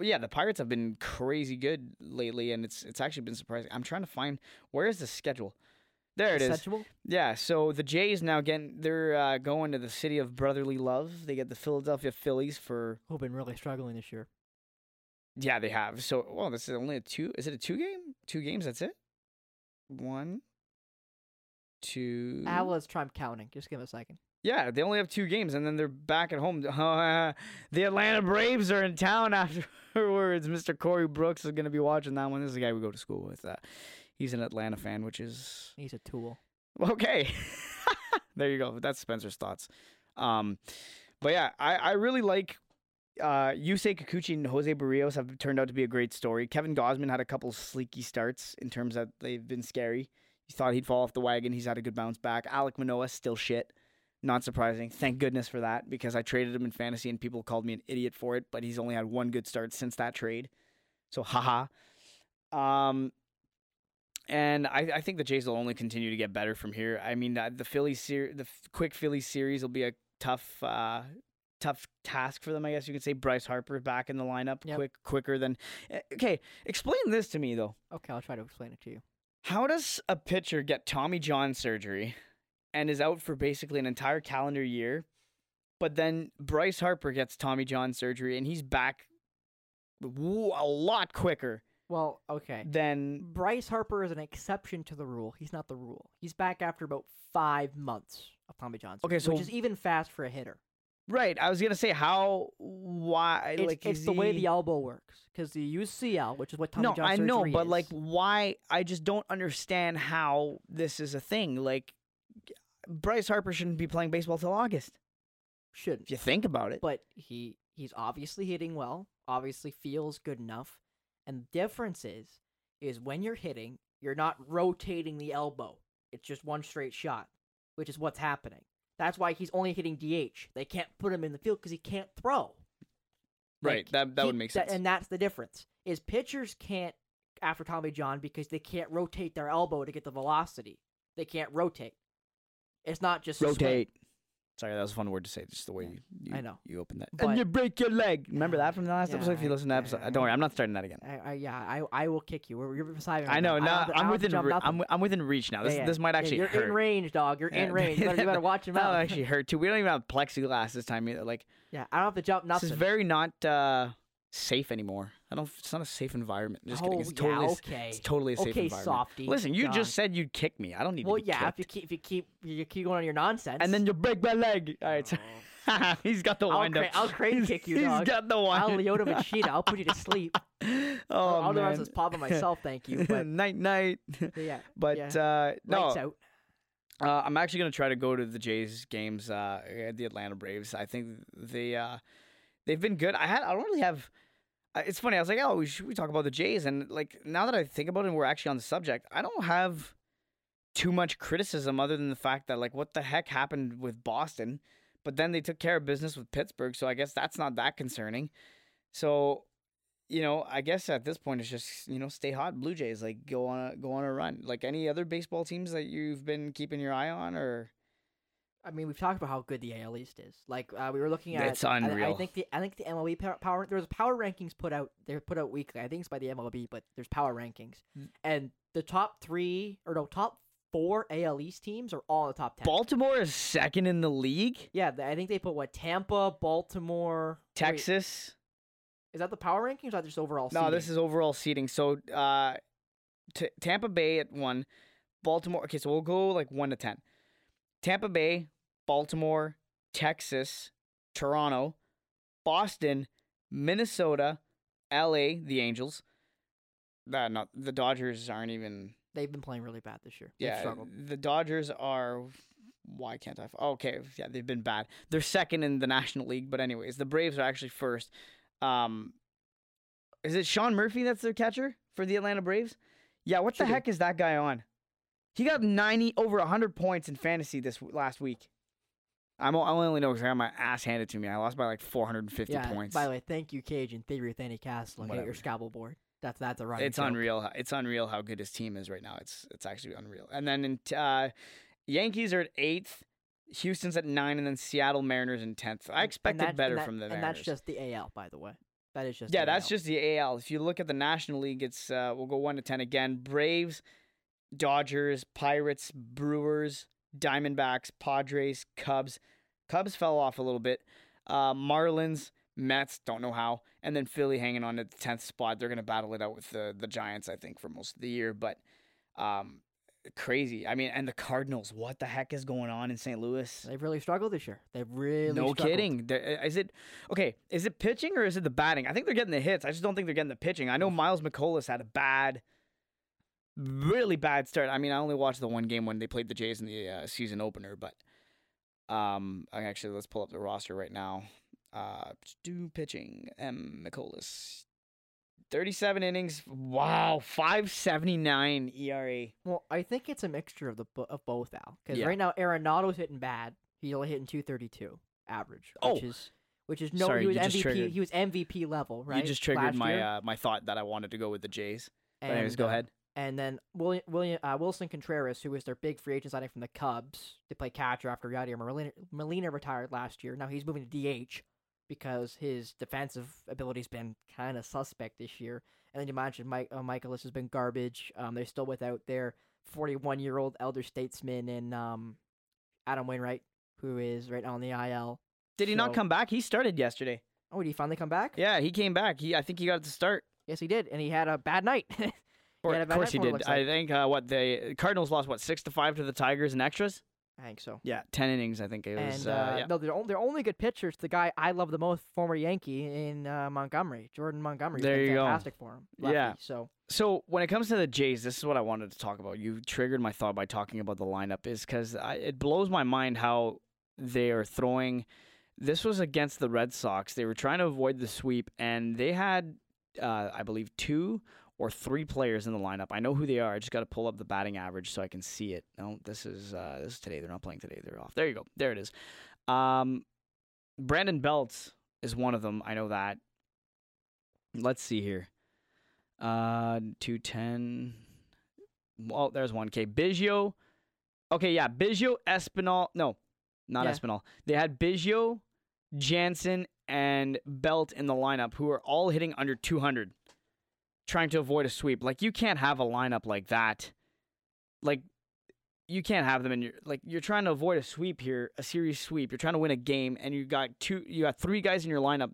yeah, the Pirates have been crazy good lately, and it's it's actually been surprising. I'm trying to find where is the schedule. There it is. Sensual? Yeah, so the Jays now getting they're uh, going to the city of brotherly love. They get the Philadelphia Phillies for Who've been really struggling this year. Yeah they have. So well, this is only a two. Is it a two game? Two games. That's it. One, two. Ah, let's try counting. Just give it a second. Yeah, they only have two games, and then they're back at home. the Atlanta Braves are in town afterwards. Mr. Corey Brooks is going to be watching that one. This is the guy we go to school with. Uh, he's an Atlanta fan, which is He's a tool. okay. there you go. That's Spencer's thoughts. Um, but yeah, I, I really like uh, Yusei Kikuchi and Jose Berrios have turned out to be a great story. Kevin Gausman had a couple sleeky starts in terms that they've been scary. You thought he'd fall off the wagon. He's had a good bounce back. Alek Manoah still shit. Not surprising. Thank goodness for that because I traded him in fantasy and people called me an idiot for it. But he's only had one good start since that trade, so haha. Um, and I, I think the Jays will only continue to get better from here. I mean, uh, the Phillies ser- the quick Philly series will be a tough, uh, tough task for them. I guess you could say Bryce Harper back in the lineup, Yep. quick, quicker than. eh, Okay, explain this to me though. Okay, I'll try to explain it to you. How does a pitcher get Tommy John surgery and is out for basically an entire calendar year, but then Bryce Harper gets Tommy John surgery and he's back a lot quicker Well, okay. Then Bryce Harper is an exception to the rule. He's not the rule. He's back after about five months of Tommy John. Okay, so which is even fast for a hitter. Right. I was gonna say how why It's, like it's the way the elbow works because the UCL, which is what Tommy no, John I know, but is. like, why? I just don't understand how this is a thing. Like, Bryce Harper shouldn't be playing baseball till August. shouldn't. If you think about it, But he he's obviously hitting well. Obviously feels good enough. And the difference is, is when you're hitting, you're not rotating the elbow. It's just one straight shot, which is what's happening. That's why he's only hitting DH. They can't put him in the field because he can't throw. right? That that he- would make sense. and that's the difference. Is pitchers can't after Tommy John because they can't rotate their elbow to get the velocity. They can't rotate. It's not just. Rotate. Sorry, that was a fun word to say. Just the way you, you I know. you open that. But- and you break your leg. Remember that from the last Yeah, episode? If you listen to that episode, I- don't worry, I'm not starting that again. I, I, yeah, I, I will kick you. We're, you're beside me. I know. now. No, I don't have to- I I'm don't have to within. Re- I'm, I'm within reach now. This Yeah, yeah. this might Yeah, actually you're hurt. in range, dog. You're in range. You better, you better watch your That'll actually hurt too. We don't even have plexiglass this time either. Like yeah, I don't have to jump this is very not uh, safe anymore. I don't. It's not a safe environment. I'm Just kidding. oh, It's totally. s- okay. It's totally a safe okay, environment. softy. Listen, you just said you'd kick me. I don't need Well, to yeah. If you keep, if you keep, you keep going on your nonsense, And then you break my leg. All right. So he's got the I'll wind cra- up. I'll crane kick you, He's dog. got the wind. I'll Lyoto Machida. I'll put you to sleep. oh I'll, I'll do the rest man. of this myself. Thank you. But night night. yeah, But Yeah. uh, no, lights out. uh, I'm actually gonna try to go to the Jays games. Uh, at the Atlanta Braves. I think they uh, they've been good. I had I don't really have. It's funny. I was like, oh, we should we talk about the Jays? And like now that I think about it, and we're actually on the subject. I don't have too much criticism other than the fact that like what the heck happened with Boston, but then they took care of business with Pittsburgh. So I guess that's not that concerning. So you know, I guess at this point it's just you know stay hot, Blue Jays. Like go on a go on a run. Like any other baseball teams that you've been keeping your eye on, or I mean, we've talked about how good the AL East is. Like uh, we were looking at. It's I- I, think the I think the MLB power, power there's power rankings put out. They're put out weekly. I think it's by the MLB, but there's power rankings, Mm. and the top three or no top four AL East teams are all in the top ten. Baltimore is second in the league. yeah, I think they put what Tampa, Baltimore, wait, Texas. is that the power rankings? Or just overall? No, this is overall seating. So uh, t- Tampa Bay at one, Baltimore. Okay, so we'll go like one to ten. Tampa Bay, Baltimore, Texas, Toronto, Boston, Minnesota, L.A. The Angels. Uh, not the Dodgers aren't even. They've been playing really bad this year. They've Yeah, struggled. the Dodgers are. Why can't I? Okay, yeah, they've been bad. They're second in the National League, but anyways, the Braves are actually first. Um, is it Sean Murphy that's their catcher for the Atlanta Braves? Yeah, what the Should be. heck is that guy on? He got ninety over hundred points in fantasy this last week. I'm I only know because I got my ass handed to me. I lost by like four hundred and fifty Yeah. points. By the way, thank you, Cajun Theory with Andy Castle. Hit your. Scrabble board. That's that's a running. it's joke. unreal. It's unreal how good his team is right now. It's it's actually unreal. And then in uh, Yankees are at eighth, Houston's at nine, and then Seattle Mariners in tenth. I expected and better and that- from the And that's just the AL, by the way. That is just yeah, the that's AL. just the AL. If you look at the National League, it's uh, we'll go one to ten again. Braves, Dodgers, Pirates, Brewers, Diamondbacks, Padres, Cubs. Cubs fell off a little bit. Uh, Marlins, Mets, don't know how, and then Philly hanging on at the tenth spot. They're gonna battle it out with the the Giants, I think, for most of the year. But um, crazy. I mean, and the Cardinals. What the heck is going on in St. Louis? They've really struggled this year. They've really no struggled. kidding. Is it okay? Is it pitching or is it the batting? I think they're getting the hits. I just don't think they're getting the pitching. I know Miles Mikolas had a bad, really bad start. I mean, I only watched the one game when they played the Jays in the uh, season opener, but um, actually let's pull up the roster right now. Uh, do pitching M Mikolas. 37 innings. Wow, 579 ERA. Well, I think it's a mixture of the of both, Al. Because Yeah. right now Arenado's hitting bad. He's only hitting 232 average, Oh. which is which is no. Sorry, he was MVP. triggered- He was MVP level, right? You just triggered last my uh, my thought that I wanted to go with the Jays. But anyways, go uh, ahead. And then William, William uh, Willson Contreras, who was their big free agent signing from the Cubs to play catcher after Yadier Molina, Molina retired last year. Now he's moving to DH because his defensive ability's been kind of suspect this year. And then you mentioned Mike uh, Mikolas has been garbage. Um, they're still without their 41 year old elder statesman and um, Adam Wainwright, who is right now on the IL. Did he not come back? He started yesterday. Oh, did he finally come back? Yeah, he came back. He I think he got it to start. Yes, he did, and he had a bad night. Or, a of course he night for it, did. looks I think uh, what the Cardinals lost what six to five to the Tigers in extras. I think so. Yeah, ten innings. I think it was. And uh, uh, yeah. no, they're only, only good pitchers. The guy I love the most, former Yankee in uh, Montgomery, Jordan Montgomery. There you go. fantastic for him. Lefty, Yeah. So So when it comes to the Jays, this is what I wanted to talk about. You triggered my thought by talking about the lineup, is because it blows my mind how they are throwing. This was against the Red Sox. They were trying to avoid the sweep, and they had, uh, I believe, two or three players in the lineup. I know who they are. I just got to pull up the batting average so I can see it. No, this is uh, this is today. They're not playing today. They're off. There you go. There it is. Um, Brandon Belts is one of them. I know that. Let's see here. Uh, two ten. Well, there's one. Okay, Biggio. Okay, yeah, Biggio, Espinal. No, not Yeah. Espinal. They had Biggio, Jansen, and Belt in the lineup, who are all hitting under 200, trying to avoid a sweep. Like you can't have a lineup like that. Like you can't have them in your like you're trying to avoid a sweep here, a series sweep. You're trying to win a game, and you got two, you got three guys in your lineup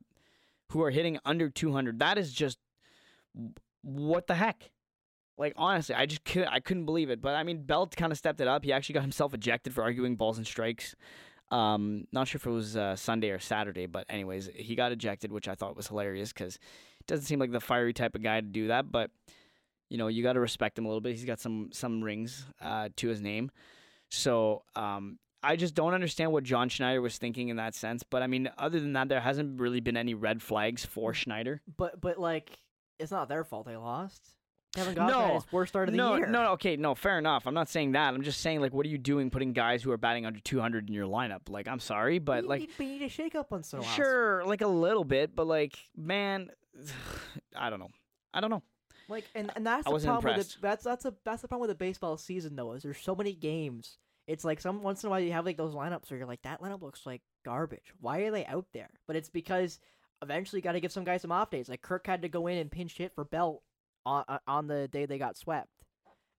who are hitting under 200. That is just what the heck. Like honestly, I just could I couldn't believe it. But I mean, Belt kind of stepped it up. He actually got himself ejected for arguing balls and strikes. Um, not sure if it was uh, Sunday or Saturday, but anyways, he got ejected, which I thought was hilarious because doesn't seem like the fiery type of guy to do that. But you know, you got to respect him a little bit. He's got some some rings uh, to his name. So um, I just don't understand what John Schneider was thinking in that sense. But I mean, other than that, there hasn't really been any red flags for Schneider. but but like it's not their fault they lost. Kevin Gausman No, his worst start of the no, year. no, okay, no, fair enough. I'm not saying that. I'm just saying like, what are you doing putting guys who are batting under 200 in your lineup? Like, I'm sorry, but you like, need, we need a shake up on while. sure, like a little bit, but like, man, I don't know. I don't know. Like and, and that's I the problem with the, that's that's a that's the problem with the baseball season though is there's so many games. It's like some once in a while you have like those lineups where you're like that lineup looks like garbage. Why are they out there? But it's because eventually you got to give some guys some off days. Like Kirk had to go in and pinch hit for Belt on on- on the day they got swept.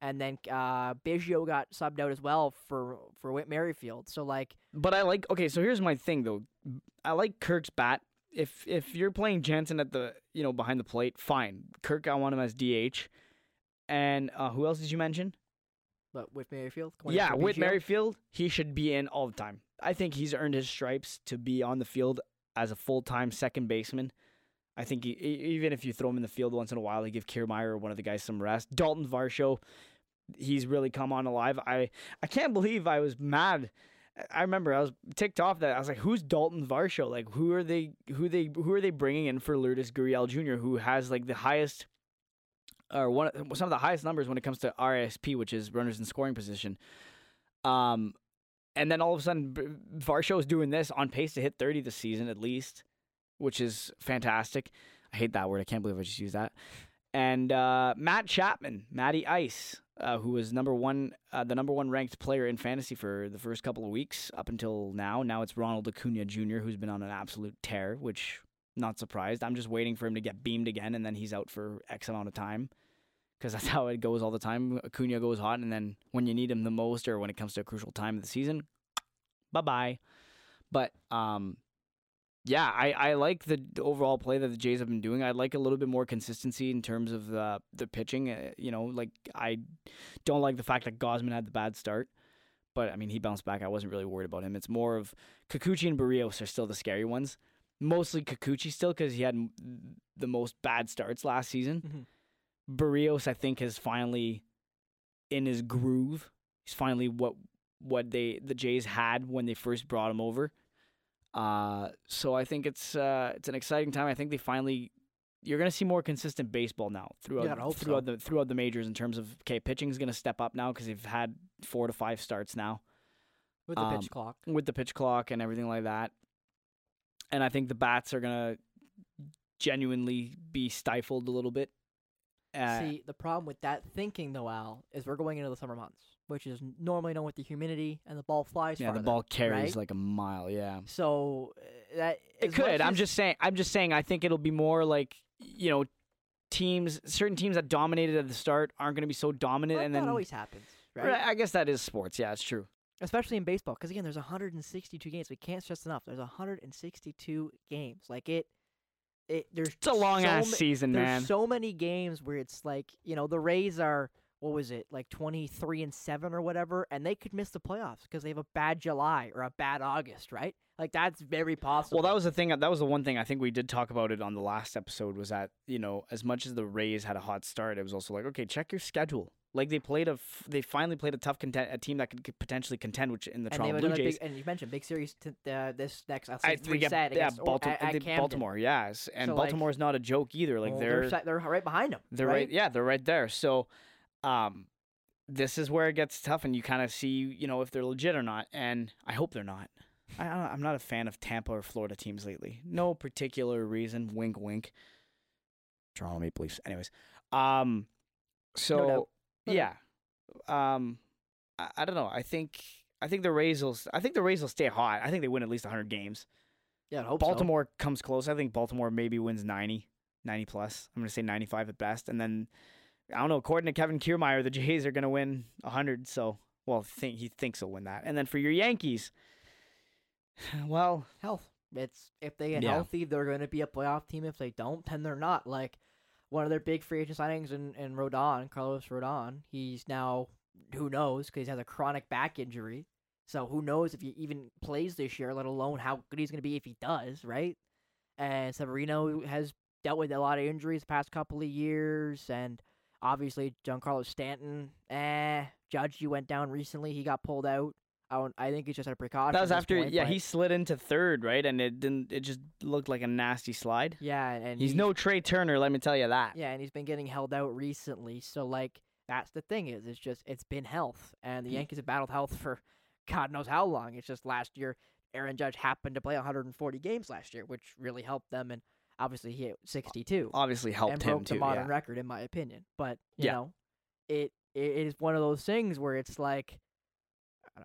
And then uh Biggio got subbed out as well for for Whit Merrifield. So like But I like. Okay, so here's my thing though. I like Kirk's bat. If if you're playing Jansen at the you know behind the plate, fine. Kirk, I want him as DH. And uh, who else did you mention? but with Merrifield, yeah, Whit Merrifield, he should be in all the time. I think he's earned his stripes to be on the field as a full time second baseman. I think he, even if you throw him in the field once in a while, you give Kiermaier or one of the guys some rest. Dalton Varsho, he's really come on alive. I I can't believe I was mad. I remember I was ticked off that I was like, "Who's Dalton Varsho? Like, who are they? Who they? Who are they bringing in for Lourdes Gurriel Jr., who has like the highest or one some of the highest numbers when it comes to RSP, which is runners in scoring position. Um, and then all of a sudden, Varsho is doing this on pace to hit 30 this season at least, which is fantastic. I hate that word. I can't believe I just used that. And uh, Matt Chapman, Matty Ice, uh, who was number one, uh, the number one ranked player in fantasy for the first couple of weeks up until now. Now it's Ronald Acuna Jr., who's been on an absolute tear, which not surprised. I'm just waiting for him to get beamed again, and then he's out for X amount of time because that's how it goes all the time. Acuna goes hot, and then when you need him the most, or when it comes to a crucial time of the season, bye bye. But um, yeah, I, I like the overall play that the Jays have been doing. I'd like a little bit more consistency in terms of the the pitching. Uh, you know, like I don't like the fact that Gausman had the bad start, but I mean he bounced back. I wasn't really worried about him. It's more of Kikuchi and Berrios are still the scary ones. Mostly Kikuchi still because he had the most bad starts last season. Mhm. Berrios, I think, is finally in his groove. He's finally what what they the Jays had when they first brought him over. Uh, so I think it's uh, it's an exciting time. I think they finally you're gonna see more consistent baseball now throughout gotta hope so. throughout the throughout the majors in terms of okay, pitching is gonna step up now because they've had four to five starts now with the um, pitch clock. with the pitch clock and everything like that. And I think the bats are gonna genuinely be stifled a little bit. Uh, See, the problem with that thinking, though, Al, is we're going into the summer months, which is normally known with the humidity and the ball flies. yeah, the ball carries right? like a mile. Yeah, So uh, that it could. I'm just saying. I'm just saying. I think it'll be more like you know, teams. Certain teams that dominated at the start aren't going to be so dominant, Well, and that then always happens, right? Right, I guess that is sports. Yeah, it's true. Especially in baseball, because again, there's 162 games. We can't stress enough. There's 162 games. Like it, it. There's It's a long so ass ma- season, There's man. so many games where it's like you know the Rays are what was it like 23 and seven or whatever, and they could miss the playoffs because they have a bad July or a bad August, right? Like that's very possible. Well, that was the thing. That was the one thing I think we did talk about it on the last episode. Was that you know, as much as the Rays had a hot start, it was also like, okay, check your schedule. Like they played a, f- they finally played a tough content, a team that could, could potentially contend, which in the and Toronto Blue Jays. big, and you mentioned big series to uh, this next. I'll I say three think set yeah, against or- Baltimore, at, at Baltimore, yes, and So, like- not a joke either. Like Well, they're they're, they're right behind them. They're right? Yeah, they're right there. So, um, this is where it gets tough, and you kind of see, you know, if they're legit or not. And I hope they're not. I, I'm not a fan of Tampa or Florida teams lately. No particular reason. Wink, wink. Toronto Maple Leafs. Anyways, um, so. No yeah, um, I, I don't know. I think I think the Rays will. I think the Rays will stay hot. I think they win at least 100 games. Yeah, I hope so. Baltimore comes close. I think Baltimore maybe wins 90, 90 plus. I'm going to say 95 at best. And then, I don't know, according to Kevin Kiermaier, the Jays are going to win 100. So, well, think, he thinks he'll win that. And then for your Yankees, well, health. It's if they get Yeah. healthy, they're going to be a playoff team. If they don't, then they're not. Like one of their big free agent signings in in Rodon, Carlos Rodon. He's now who knows because he has a chronic back injury. So who knows if he even plays this year, let alone how good he's going to be if he does, right? And Severino has dealt with a lot of injuries the past couple of years, and obviously Giancarlo Stanton. Eh, Judge, you went down recently. He got pulled out. I, don't, I think it's just a precaution. that was after, point, yeah, but- he slid into third, right? And it didn't, it just looked like a nasty slide. Yeah, and He's he- no Trea Turner, let me tell you that. Yeah, and he's been getting held out recently. So like that's the thing is it's just it's been health, and the Yankees have battled health for God knows how long. It's just last year Aaron Judge happened to play 140 games last year, which really helped them, and obviously he hit 62 Obviously helped and him broke too. the modern yeah. record in my opinion. But you Yeah. know, it it is one of those things where it's like.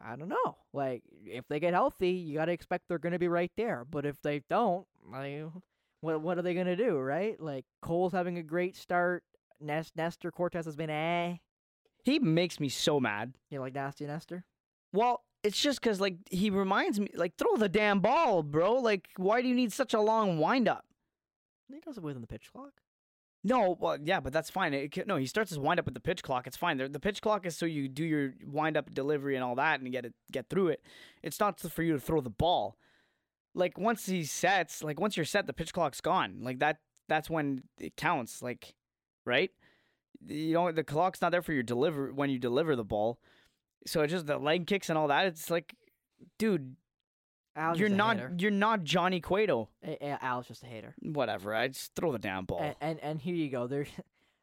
I don't know. Like, if they get healthy, you got to expect they're going to be right there. But if they don't, like, what what are they going to do, right? Like, Cole's having a great start. Nest, Nestor Cortes has been eh. He makes me so mad. You like Nasty Nestor? Well, it's just because like he reminds me, like throw the damn ball, bro. Like, why do you need such a long wind up? He does it within the pitch clock. No, well, yeah, but that's fine. It, no, he starts his wind up with the pitch clock. It's fine. The, the pitch clock is so you do your wind up delivery and all that, and get it get through it. It's not for you to throw the ball. Like once he sets, like once you're set, the pitch clock's gone. Like that. That's when it counts. Like, right? You know, the clock's not there for your deliver when you deliver the ball. So it's just the leg kicks and all that. It's like, dude, Al's you're not hater. you're not Johnny Cueto. Eh, eh, Al's just a hater. Whatever. I just throw the damn ball. And, and and here you go. There's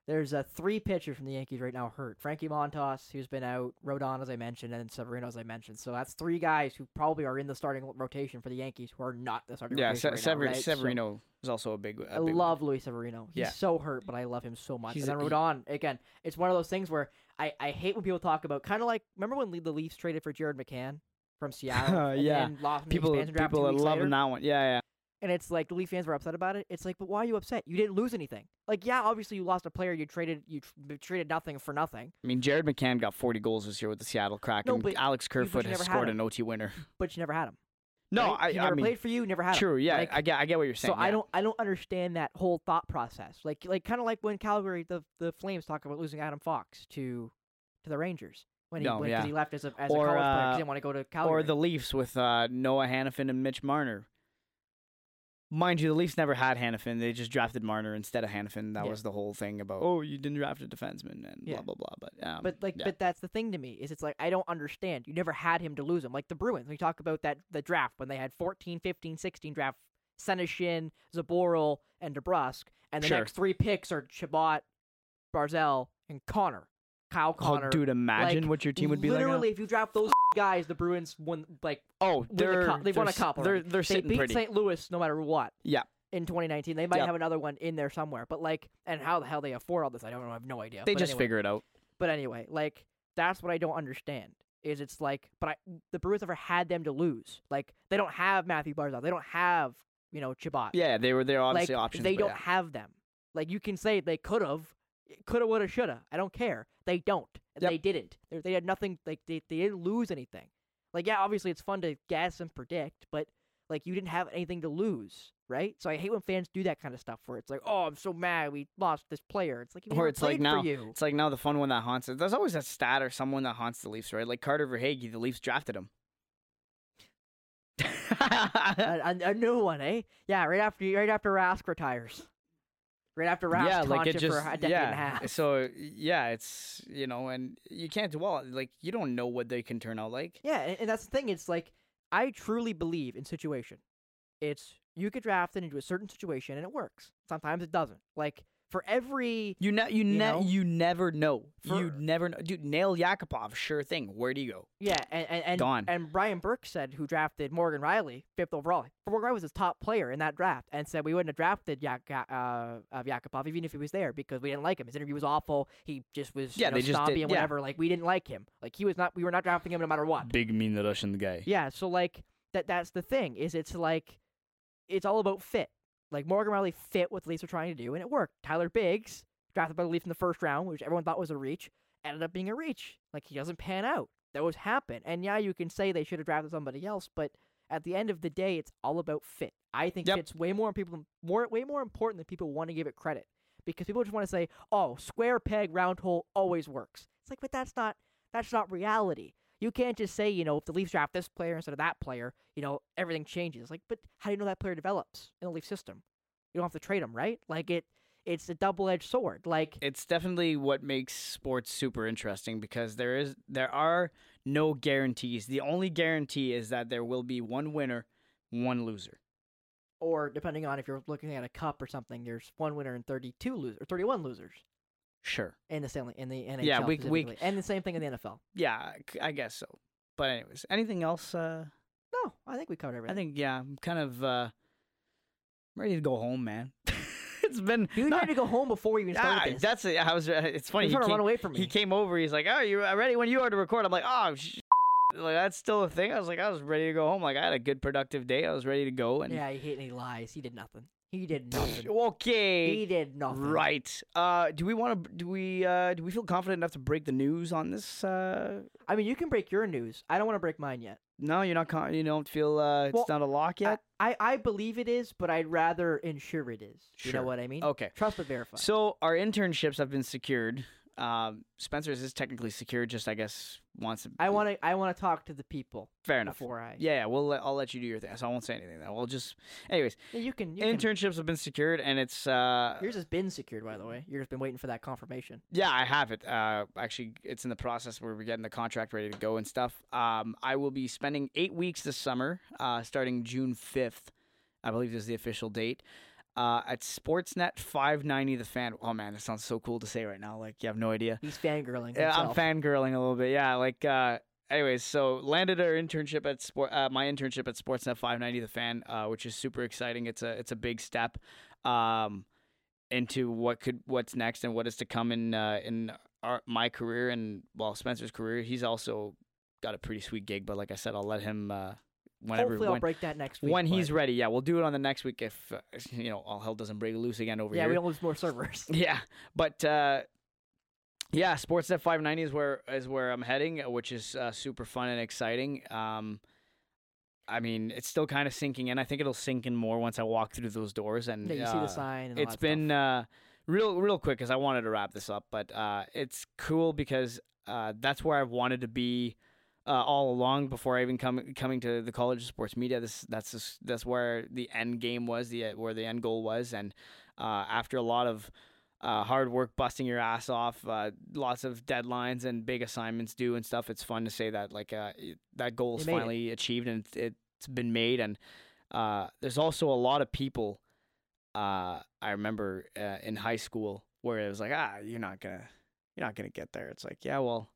there's uh, three pitchers from the Yankees right now hurt. Frankie Montas, who's been out, Rodon as I mentioned, and Severino as I mentioned. So that's three guys who probably are in the starting rotation for the Yankees who are not the starting yeah, rotation Se- right Sever- now, right? So Severino is also a big. a I big one. love Luis Severino. He's Yeah. so hurt, but I love him so much. He's and a- then he- Rodon, again, it's one of those things where I, I hate when people talk about kind of like remember when the Leafs traded for Jared McCann from Seattle? and Yeah. lost him People, people are loving later? that one. Yeah, yeah. And it's like the Leaf fans were upset about it. It's like, but why are you upset? You didn't lose anything. Like, yeah, obviously you lost a player. You traded you tr- traded nothing for nothing. I mean, Jared McCann got 40 goals this year with the Seattle Kraken. No, but Alex Kerfoot has scored an OT winner. But you never had him. No, right? I, he I never mean, played for you. Never had him. true. Yeah, Like, I get, I get what you're saying. so I don't I don't understand that whole thought process. Like like kind of like when Calgary the the Flames talk about losing Adam Fox to to the Rangers when he No, when, 'cause yeah. he left as a as Or, a college player 'cause uh, he didn't want to go to Calgary. Or the Leafs with uh, Noah Hanifin and Mitch Marner. Mind you, the Leafs never had Hanifin. They just drafted Marner instead of Hanifin. That Yeah. was the whole thing about, oh, you didn't draft a defenseman and Yeah. blah, blah, blah. But, um, But like, yeah. but that's the thing to me is it's like I don't understand. You never had him to lose him. Like the Bruins, we talk about that the draft when they had 14, 15, 16 draft Senyshyn, Zboril, and DeBrusk, and the Sure. next three picks are Chabot, Barzal, and Connor. Kyle oh, Connor. oh, dude, imagine like, what your team would be like. Literally, if you draft those guys, the Bruins won like Oh, they're, the cup. They've won a cup. They're, they're they beat pretty. St. Louis no matter what. Yeah. In 2019, they might Yep. have another one in there somewhere. But like, and how the hell they afford all this, I don't know. I have no idea. They But just anyway. figure it out. But anyway, like that's what I don't understand. Is it's like, but I the Bruins never had them to lose. Like they don't have Matthew Barzal. They don't have you know Chabot. Yeah, they were they're obviously like options. they don't yeah. have them. Like you can say they could have, coulda, woulda, shoulda. I don't care. They don't. Yep. They didn't. They, they had nothing. Like they they didn't lose anything. Like yeah, obviously it's fun to guess and predict, but like you didn't have anything to lose, right? So I hate when fans do that kind of stuff where it's like, oh, I'm so mad we lost this player. It's like Or it's like now- for you. It's like now the fun one that haunts it. There's always a stat or someone that haunts the Leafs, right? Like Carter Verhaeghe, the Leafs drafted him. a, a, a new one, eh? Yeah, right after right after Rask retires. Right after Rask yeah, like it just for a decade yeah. and a half. So yeah, it's you know, and you can't dwell like you don't know what they can turn out like. Yeah, and, and that's the thing. It's like I truly believe in situation. It's you get drafted into a certain situation and it works. Sometimes it doesn't. Like for every You ne- you, You ne- know? you never know. you never know. Dude, Nail Yakupov, sure thing. Where do you go? yeah, and and and, Gone. and Brian Burke said who drafted Morgan Rielly fifth overall. Morgan Rielly was his top player in that draft, and said we wouldn't have drafted Yak, uh, uh, Yakupov even if he was there because we didn't like him. His interview was awful. He just was Yeah, you know, they just did- and yeah. whatever. Like we didn't like him. Like he was not. We were not drafting him no matter what. Big mean the Russian guy. Yeah, so like that that's the thing is it's like it's all about fit. Like Morgan Rielly fit what the Leafs were trying to do and it worked. Tyler Biggs, drafted by the Leafs in the first round, which everyone thought was a reach, ended up being a reach. Like he doesn't pan out. Those happen. And yeah, you can say they should have drafted somebody else, but at the end of the day, it's all about fit. I think Yep. fit's way more people more way more important than people want to give it credit. Because people just want to say, "Oh, square peg round hole always works." It's like, but that's not that's not reality. You can't just say, you know, if the Leafs draft this player instead of that player, you know, everything changes. Like, but how do you know that player develops in the Leaf system? You don't have to trade him, right? Like it, it's a double-edged sword. Like, It's definitely what makes sports super interesting because there is there are no guarantees. The only guarantee is that there will be one winner, one loser. or depending on if you're looking at a cup or something, there's one winner and 32 losers, or 31 losers Sure. in the Stanley in the NHL. Yeah, we- we- and the same thing in the NFL. Yeah, I guess so. But anyways, anything else? Uh, No, I think we covered everything. I think yeah, I'm kind of uh, ready to go home, man. it's been you not- tried to go home before we even started Ah, this. that's it. I was. It's funny. You're He trying to run came, away from me. he came over. He's like, "Oh, you ready when you are to record?" I'm like, "Oh, sh-. like that's still a thing." I was like, I was ready to go home. Like I had a good productive day. I was ready to go. And yeah, he hit he lies. He did nothing. He did nothing. okay, he did nothing. right. Uh, do we want to? Do we? Uh, do we feel confident enough to break the news on this? Uh, I mean, you can break your news. I don't want to break mine yet. no, you're not. Con- you don't feel uh, it's Well, not a lock yet. I, I, I believe it is, but I'd rather ensure it is. Sure. You know what I mean? okay. Trust but verify. So our internships have been secured. Um, Spencer's is technically secured. Just I guess wants to. I want to I want to talk to the people Fair enough. before I. Yeah, yeah, we'll let, I'll let you do your thing. So I won't say anything. Then we'll just, anyways, Yeah, you can. You can internships have been secured, and it's uh, yours has been secured, by the way. You've just been waiting for that confirmation. yeah, I have it. Uh, actually, it's in the process where we're getting the contract ready to go and stuff. Um, I will be spending eight weeks this summer, uh, starting June fifth. I believe this is the official date. Uh, at Sportsnet 590 The Fan. Oh man, this sounds so cool to say right now. Like you have no idea. He's fangirling. Yeah, I'm himself. fangirling a little bit. Yeah, like uh anyways, so landed our internship at sport uh, my internship at Sportsnet 590 the fan, uh, which is super exciting. It's a it's a big step um into what could what's next and what is to come in uh in our my career and well Spencer's career. He's also got a pretty sweet gig, but like I said, I'll let him uh whenever Hopefully, I'll when, break that next week. when he's ready. Yeah, we'll do it on the next week if uh, you know all hell doesn't break loose again over yeah, here. Yeah, we don't lose more servers. Yeah, but uh, yeah, Sportsnet 590 is where is where I'm heading, uh, which is uh, super fun and exciting. Um, I mean, it's still kind of sinking in. I think it'll sink in more once I walk through those doors and Yeah, you see uh, the sign. And all it's been uh, real real quick because I wanted to wrap this up, but uh, it's cool because uh, that's where I've wanted to be uh, all along before I even come coming to the College of Sports Media. This that's just, that's where the end game was, the where the end goal was, and uh, after a lot of uh, hard work, busting your ass off, uh, lots of deadlines and big assignments due and stuff. It's fun to say that like uh, that goal is made it. finally achieved and it, it's been made. And uh, there's also a lot of people. Uh, I remember uh, in high school where it was like, ah, you're not gonna, you're not gonna get there. It's like, yeah, well,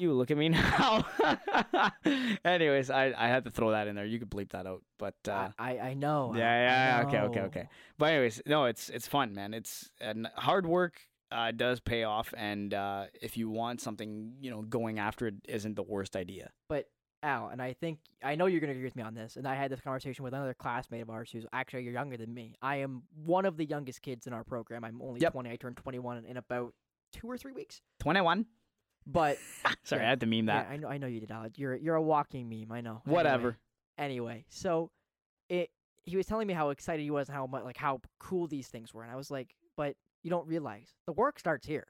you look at me now. Anyways, I I had to throw that in there. You could bleep that out, but uh, I, I know. Yeah, yeah, yeah. Okay, okay, okay. But anyways, no, it's it's fun, man. It's and hard work uh, does pay off, and uh, if you want something, you know, going after it isn't the worst idea. But Al, and I think I know you're gonna agree with me on this. And I had this conversation with another classmate of ours who's actually you're younger than me. I am one of the youngest kids in our program. I'm only Yep. 20. I turned 21 in about two or three weeks. Twenty one. But Sorry, Yeah. I had to meme yeah, that. I know I know you did, Al. You're you're a walking meme. I know. Whatever. Anyway, so it he was telling me how excited he was and how much like how cool these things were, and I was like, but you don't realize the work starts here.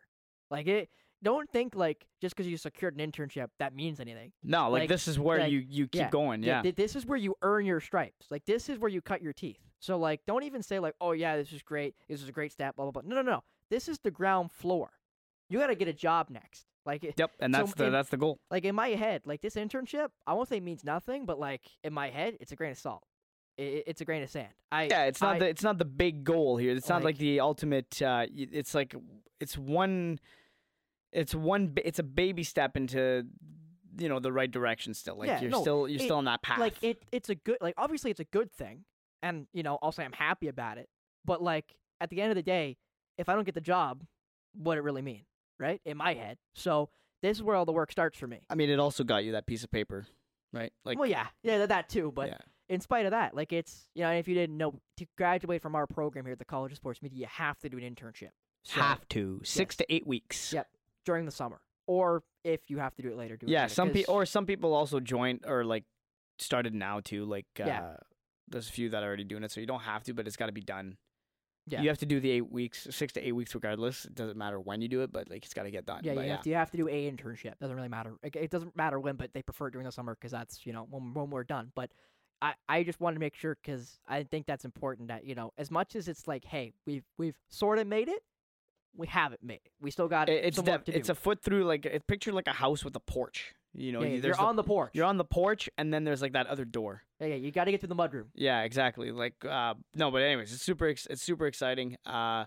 Like it. Don't think like just because you secured an internship that means anything. No, like, like- this is where like- you you keep yeah, going. Yeah, Yeah. th- this is where you earn your stripes. Like this is where you cut your teeth. So like, don't even say like, oh yeah, this is great. This is a great step. Blah blah blah. No, no, no. This is the ground floor. You got to get a job next. Like, it- Yep, and So that's the in- that's the goal. like in my head, like this internship, I won't say means nothing, but like in my head, it's a grain of salt. I i- it's a grain of sand. I Yeah, it's not I- the it's not the big goal here. It's not like Like- the ultimate. Uh, it's like it's one. It's one. It's a baby step into, you know, the right direction. Still, like Yeah, you're no, still you're it- still on that path. like it. It's a good. Like obviously, it's a good thing, and you know, I'll say I'm happy about it. But like at the end of the day, if I don't get the job, what it really mean, right? In my head. So this is where all the work starts for me. I mean, it also got you that piece of paper, right? Like, well, yeah, yeah, that- too. But yeah. in spite of that, like it's you know, if you didn't know, to graduate from our program here at the College of Sports Media, you have to do an internship. So, have to six yes. to eight weeks. Yep. during the summer, or if you have to do it later, do it Yeah, some people or some people also joined or like started now too. Like, uh, Yeah. there's a few that are already doing it, so you don't have to, but it's got to be done. Yeah. You have to do the eight weeks, six to eight weeks, regardless. It doesn't matter when you do it, but like it's got to get done. Yeah, But you have to you have to do a internship. Doesn't really matter. Like, It doesn't matter when, but they prefer it during the summer because that's you know when, when we're done. But I I just wanted to make sure because I think that's important that you know as much as it's like hey we've we've sort of made it, we haven't made it. We still got It- it's some def- work to do. it's a foot through like it picture like a house with a porch. You know, yeah, you, you're on the porch. you're on the porch, and then there's like that other door. yeah, yeah, you got to get through the mudroom. Yeah, exactly. Like, uh, no, but anyways, it's super. Ex- it's super exciting. Uh,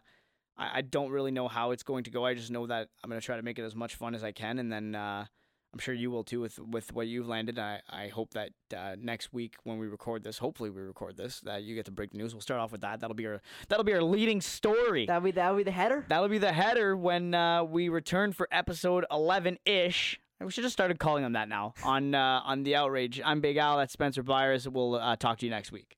I, I don't really know how it's going to go. I just know that I'm gonna try to make it as much fun as I can, and then uh, I'm sure you will too with with what you've landed. I I hope that uh, next week when we record this, hopefully we record this, that you get to break the news. We'll start off with that. That'll be our that'll be our leading story. That'll be that'll be the header. That'll be the header when uh, we return for episode 11 ish. We should have started calling them that now on uh, on the outrage. I'm Big Al. That's Spencer Byers. We'll uh, talk to you next week.